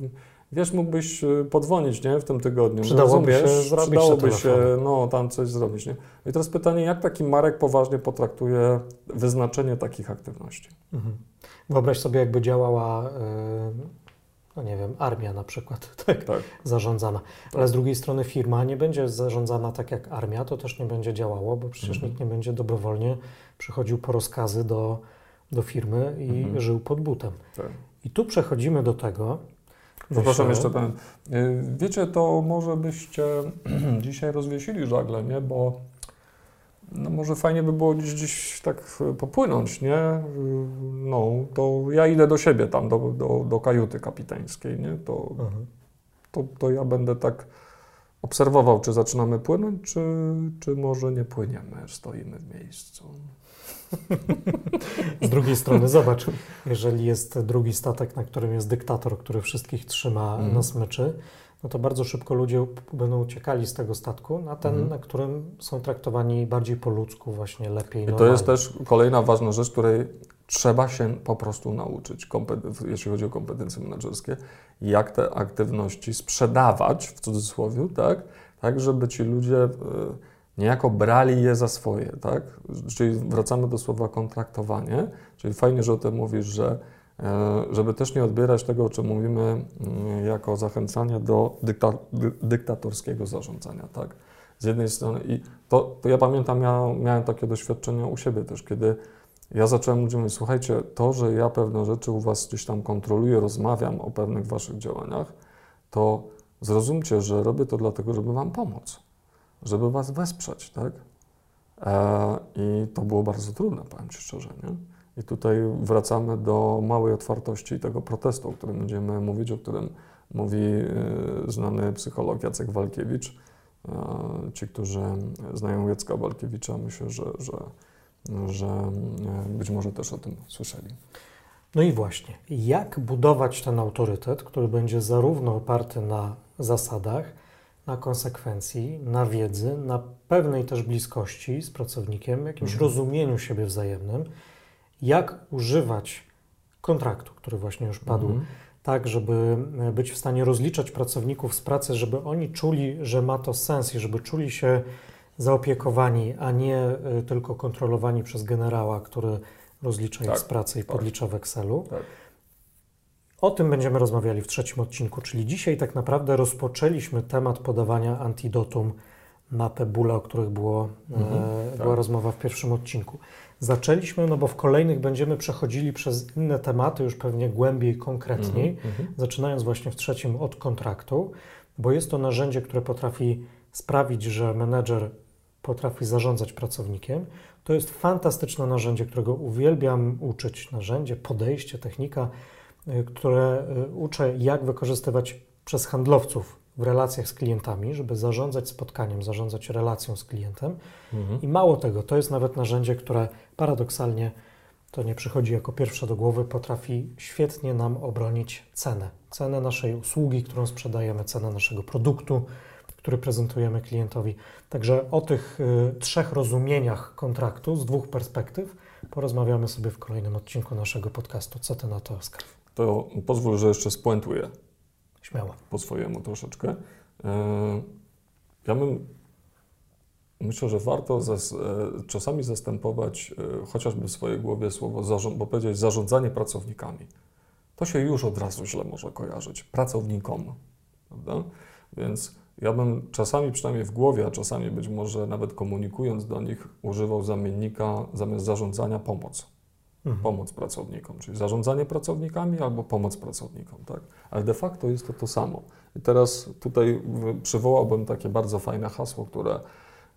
wiesz, mógłbyś y, podzwonić, nie, w tym tygodniu. Przydałoby No, się rozumiesz? Przydałoby się, no, tam coś zrobić, nie? I teraz pytanie, jak taki Marek poważnie potraktuje wyznaczenie takich aktywności? Mhm. Wyobraź sobie, jakby działała, y, no nie wiem, armia na przykład, tak, Tak. zarządzana. Ale z drugiej strony firma nie będzie zarządzana tak jak armia, to też nie będzie działało, bo przecież Mhm. nikt nie będzie dobrowolnie przychodził po rozkazy do, do firmy i Mhm. żył pod butem. tak. I tu przechodzimy do tego. Przepraszam, jeszcze ten. y, Wiecie, to może byście dzisiaj rozwiesili żagle, nie? Bo no może fajnie by było gdzieś, gdzieś tak popłynąć, nie? No, to ja idę do siebie tam, do, do, do kajuty kapitańskiej, nie? To, Mhm. to, to ja będę tak obserwował, czy zaczynamy płynąć, czy, czy może nie płyniemy, stoimy w miejscu. Z drugiej strony, zobacz, jeżeli jest drugi statek, na którym jest dyktator, który wszystkich trzyma Mhm. na smyczy, no to bardzo szybko ludzie będą uciekali z tego statku na ten, Mhm. na którym są traktowani bardziej po ludzku, właśnie lepiej. I to normalnie. jest też kolejna ważna rzecz, której trzeba się po prostu nauczyć, jeśli chodzi o kompetencje menedżerskie, jak te aktywności sprzedawać, w cudzysłowie, tak, tak żeby ci ludzie e, niejako brali je za swoje, tak? Czyli wracamy do słowa kontraktowanie, czyli fajnie, że o tym mówisz, że e, żeby też nie odbierać tego, o czym mówimy, mm, jako zachęcanie do dykta, dy, dyktatorskiego zarządzania, tak? Z jednej strony i to, to ja pamiętam, ja miałem takie doświadczenia u siebie też, kiedy ja zacząłem ludziom mówić, słuchajcie, to, że ja pewne rzeczy u Was gdzieś tam kontroluję, rozmawiam o pewnych Waszych działaniach, to zrozumcie, że robię to dlatego, żeby Wam pomóc, żeby Was wesprzeć, tak? E, I to było bardzo trudne, powiem Ci szczerze, nie? I tutaj wracamy do małej otwartości i tego protestu, o którym będziemy mówić, o którym mówi e, znany psycholog Jacek Walkiewicz. E, Ci, którzy znają Jacka Walkiewicza, myślę, że, że, że e, być może też o tym słyszeli. No i właśnie, jak budować ten autorytet, który będzie zarówno oparty na zasadach, na konsekwencji, na wiedzy, na pewnej też bliskości z pracownikiem, jakimś Mhm. rozumieniu siebie wzajemnym, jak używać kontraktu, który właśnie już padł, Mhm. tak, żeby e, być w stanie rozliczać pracowników z pracy, żeby oni czuli, że ma to sens i żeby czuli się zaopiekowani, a nie e, tylko kontrolowani przez generała, który rozlicza ich Tak, z pracy i tak. podlicza w Excelu. Tak. O tym będziemy rozmawiali w trzecim odcinku, czyli dzisiaj tak naprawdę rozpoczęliśmy temat podawania antidotum na te bóle, o których było, Mhm, e, tak. była rozmowa w pierwszym odcinku. Zaczęliśmy, no bo w kolejnych będziemy przechodzili przez inne tematy, już pewnie głębiej, konkretniej, Mhm, mhm. zaczynając właśnie w trzecim od kontraktu, bo jest to narzędzie, które potrafi sprawić, że menedżer potrafi zarządzać pracownikiem. To jest fantastyczne narzędzie, którego uwielbiam uczyć. Narzędzie, podejście, technika, które y, uczę, jak wykorzystywać przez handlowców w relacjach z klientami, żeby zarządzać spotkaniem, zarządzać relacją z klientem. Mhm. I mało tego, to jest nawet narzędzie, które paradoksalnie to nie przychodzi jako pierwsze do głowy, potrafi świetnie nam obronić cenę. Cenę naszej usługi, którą sprzedajemy, cenę naszego produktu, który prezentujemy klientowi. Także o tych y, trzech rozumieniach kontraktu z dwóch perspektyw porozmawiamy sobie w kolejnym odcinku naszego podcastu. Co ty na to, Oskar? To pozwól, że jeszcze spuentuję. Śmiało. Po swojemu troszeczkę. E, ja bym Myślę, że warto zas, e, czasami zastępować e, chociażby w swojej głowie słowo, zarząd, bo powiedzieć zarządzanie pracownikami. To się już od razu źle może kojarzyć. Pracownikom, prawda? Więc ja bym czasami, przynajmniej w głowie, a czasami być może nawet komunikując do nich, używał zamiennika zamiast zarządzania pomoc. Mhm. Pomoc pracownikom, czyli zarządzanie pracownikami albo pomoc pracownikom, tak? Ale de facto jest to to samo. I teraz tutaj przywołałbym takie bardzo fajne hasło, które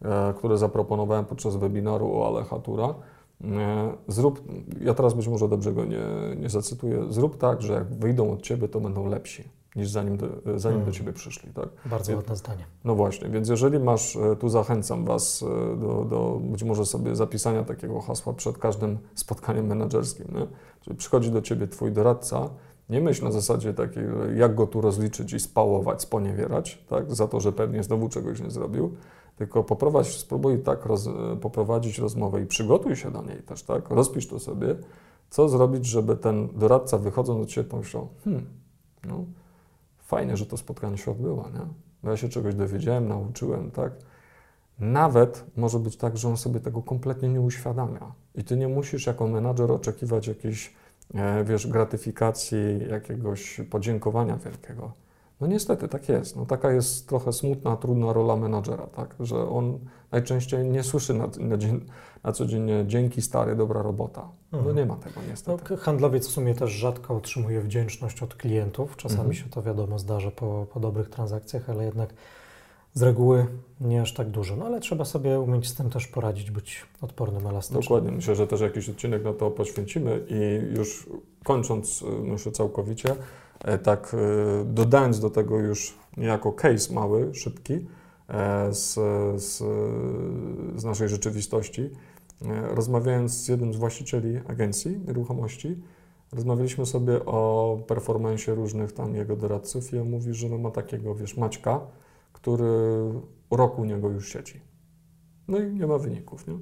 E, które zaproponowałem podczas webinaru o Alechatura. E, zrób, ja teraz być może dobrze go nie, nie zacytuję, zrób tak, że jak wyjdą od Ciebie, to będą lepsi niż zanim do, zanim do hmm. Ciebie przyszli. Tak? Bardzo ładne zdanie. No właśnie, więc jeżeli masz, e, tu zachęcam Was do, do być może sobie zapisania takiego hasła przed każdym spotkaniem menedżerskim. Nie? Czyli przychodzi do Ciebie Twój doradca, nie myśl na zasadzie takiej, jak go tu rozliczyć i spałować, sponiewierać, tak? za to, że pewnie znowu czegoś nie zrobił, tylko poprowadź, spróbuj tak roz, poprowadzić rozmowę i przygotuj się do niej też, tak? Rozpisz to sobie, co zrobić, żeby ten doradca wychodząc do Ciebie pomyślał, hmm, no fajnie, że to spotkanie się odbyło, nie? Bo ja się czegoś dowiedziałem, nauczyłem, tak? Nawet może być tak, że on sobie tego kompletnie nie uświadamia. I ty nie musisz jako menadżer oczekiwać jakiejś, e, wiesz, gratyfikacji, jakiegoś podziękowania wielkiego. No niestety tak jest. No, taka jest trochę smutna, trudna rola menadżera, tak? że on najczęściej nie słyszy na, na, dzień, na co dzień dzięki stary, dobra robota. No mhm. nie ma tego niestety. No, handlowiec w sumie też rzadko otrzymuje wdzięczność od klientów. Czasami mhm. się to wiadomo zdarza po, po dobrych transakcjach, ale jednak z reguły nie aż tak dużo. No ale trzeba sobie umieć z tym też poradzić, być odpornym, elastycznym. Dokładnie. Myślę, że też jakiś odcinek na to poświęcimy i już kończąc, myślę całkowicie, tak e, dodając do tego już niejako case mały, szybki e, z, z, z naszej rzeczywistości, rozmawiając z jednym z właścicieli agencji nieruchomości, rozmawialiśmy sobie o performansie różnych tam jego doradców i on mówi, że no ma takiego, wiesz, Maćka, który roku u niego już siedzi. No i nie ma wyników, nie?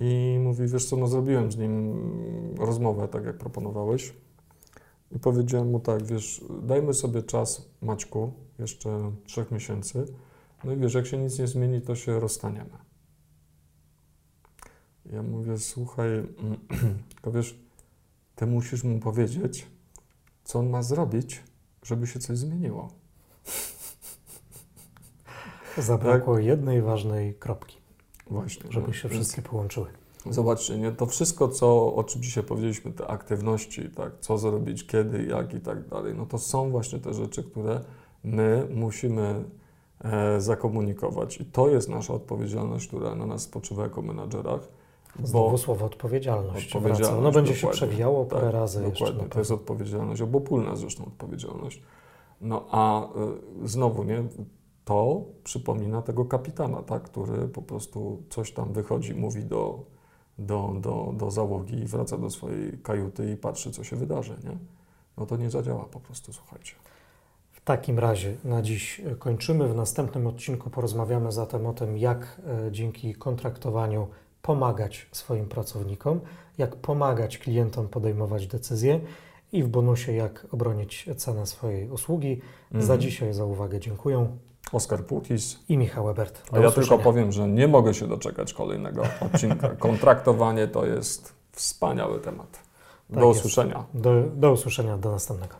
I mówi, wiesz co, no zrobiłem z nim rozmowę, tak jak proponowałeś, i powiedziałem mu tak, wiesz, dajmy sobie czas, Maćku, jeszcze trzech miesięcy. No i wiesz, jak się nic nie zmieni, to się rozstaniemy. Ja mówię, słuchaj, tylko wiesz, ty musisz mu powiedzieć, co on ma zrobić, żeby się coś zmieniło. Zabrakło tak? jednej ważnej kropki. Właśnie. Żeby no, się wszystkie połączyły. Zobaczcie, nie? to wszystko, co, o czym dzisiaj powiedzieliśmy, te aktywności, tak? co zrobić, kiedy, jak i tak dalej, no to są właśnie te rzeczy, które my musimy e, zakomunikować. I to jest nasza odpowiedzialność, która na nas spoczywa jako menadżerach. Znowu słowo odpowiedzialność. odpowiedzialność no będzie się przewijało parę tak, razy dokładnie. jeszcze. To jest odpowiedzialność, obopólna zresztą odpowiedzialność. No a y, znowu, nie, to przypomina tego kapitana, tak, który po prostu coś tam wychodzi, mówi do do, do, do załogi i wraca do swojej kajuty i patrzy, co się wydarzy, nie? No to nie zadziała po prostu, słuchajcie. W takim razie na dziś kończymy. W następnym odcinku porozmawiamy zatem o tym, jak e, dzięki kontraktowaniu pomagać swoim pracownikom, jak pomagać klientom podejmować decyzje i w bonusie, jak obronić cenę swojej usługi. Za mhm. dzisiaj za uwagę dziękuję. Oskar Płukis i Michał Ebert. A ja tylko powiem, że nie mogę się doczekać kolejnego odcinka. Kontraktowanie to jest wspaniały temat. Do tak usłyszenia. Do, do usłyszenia, do następnego.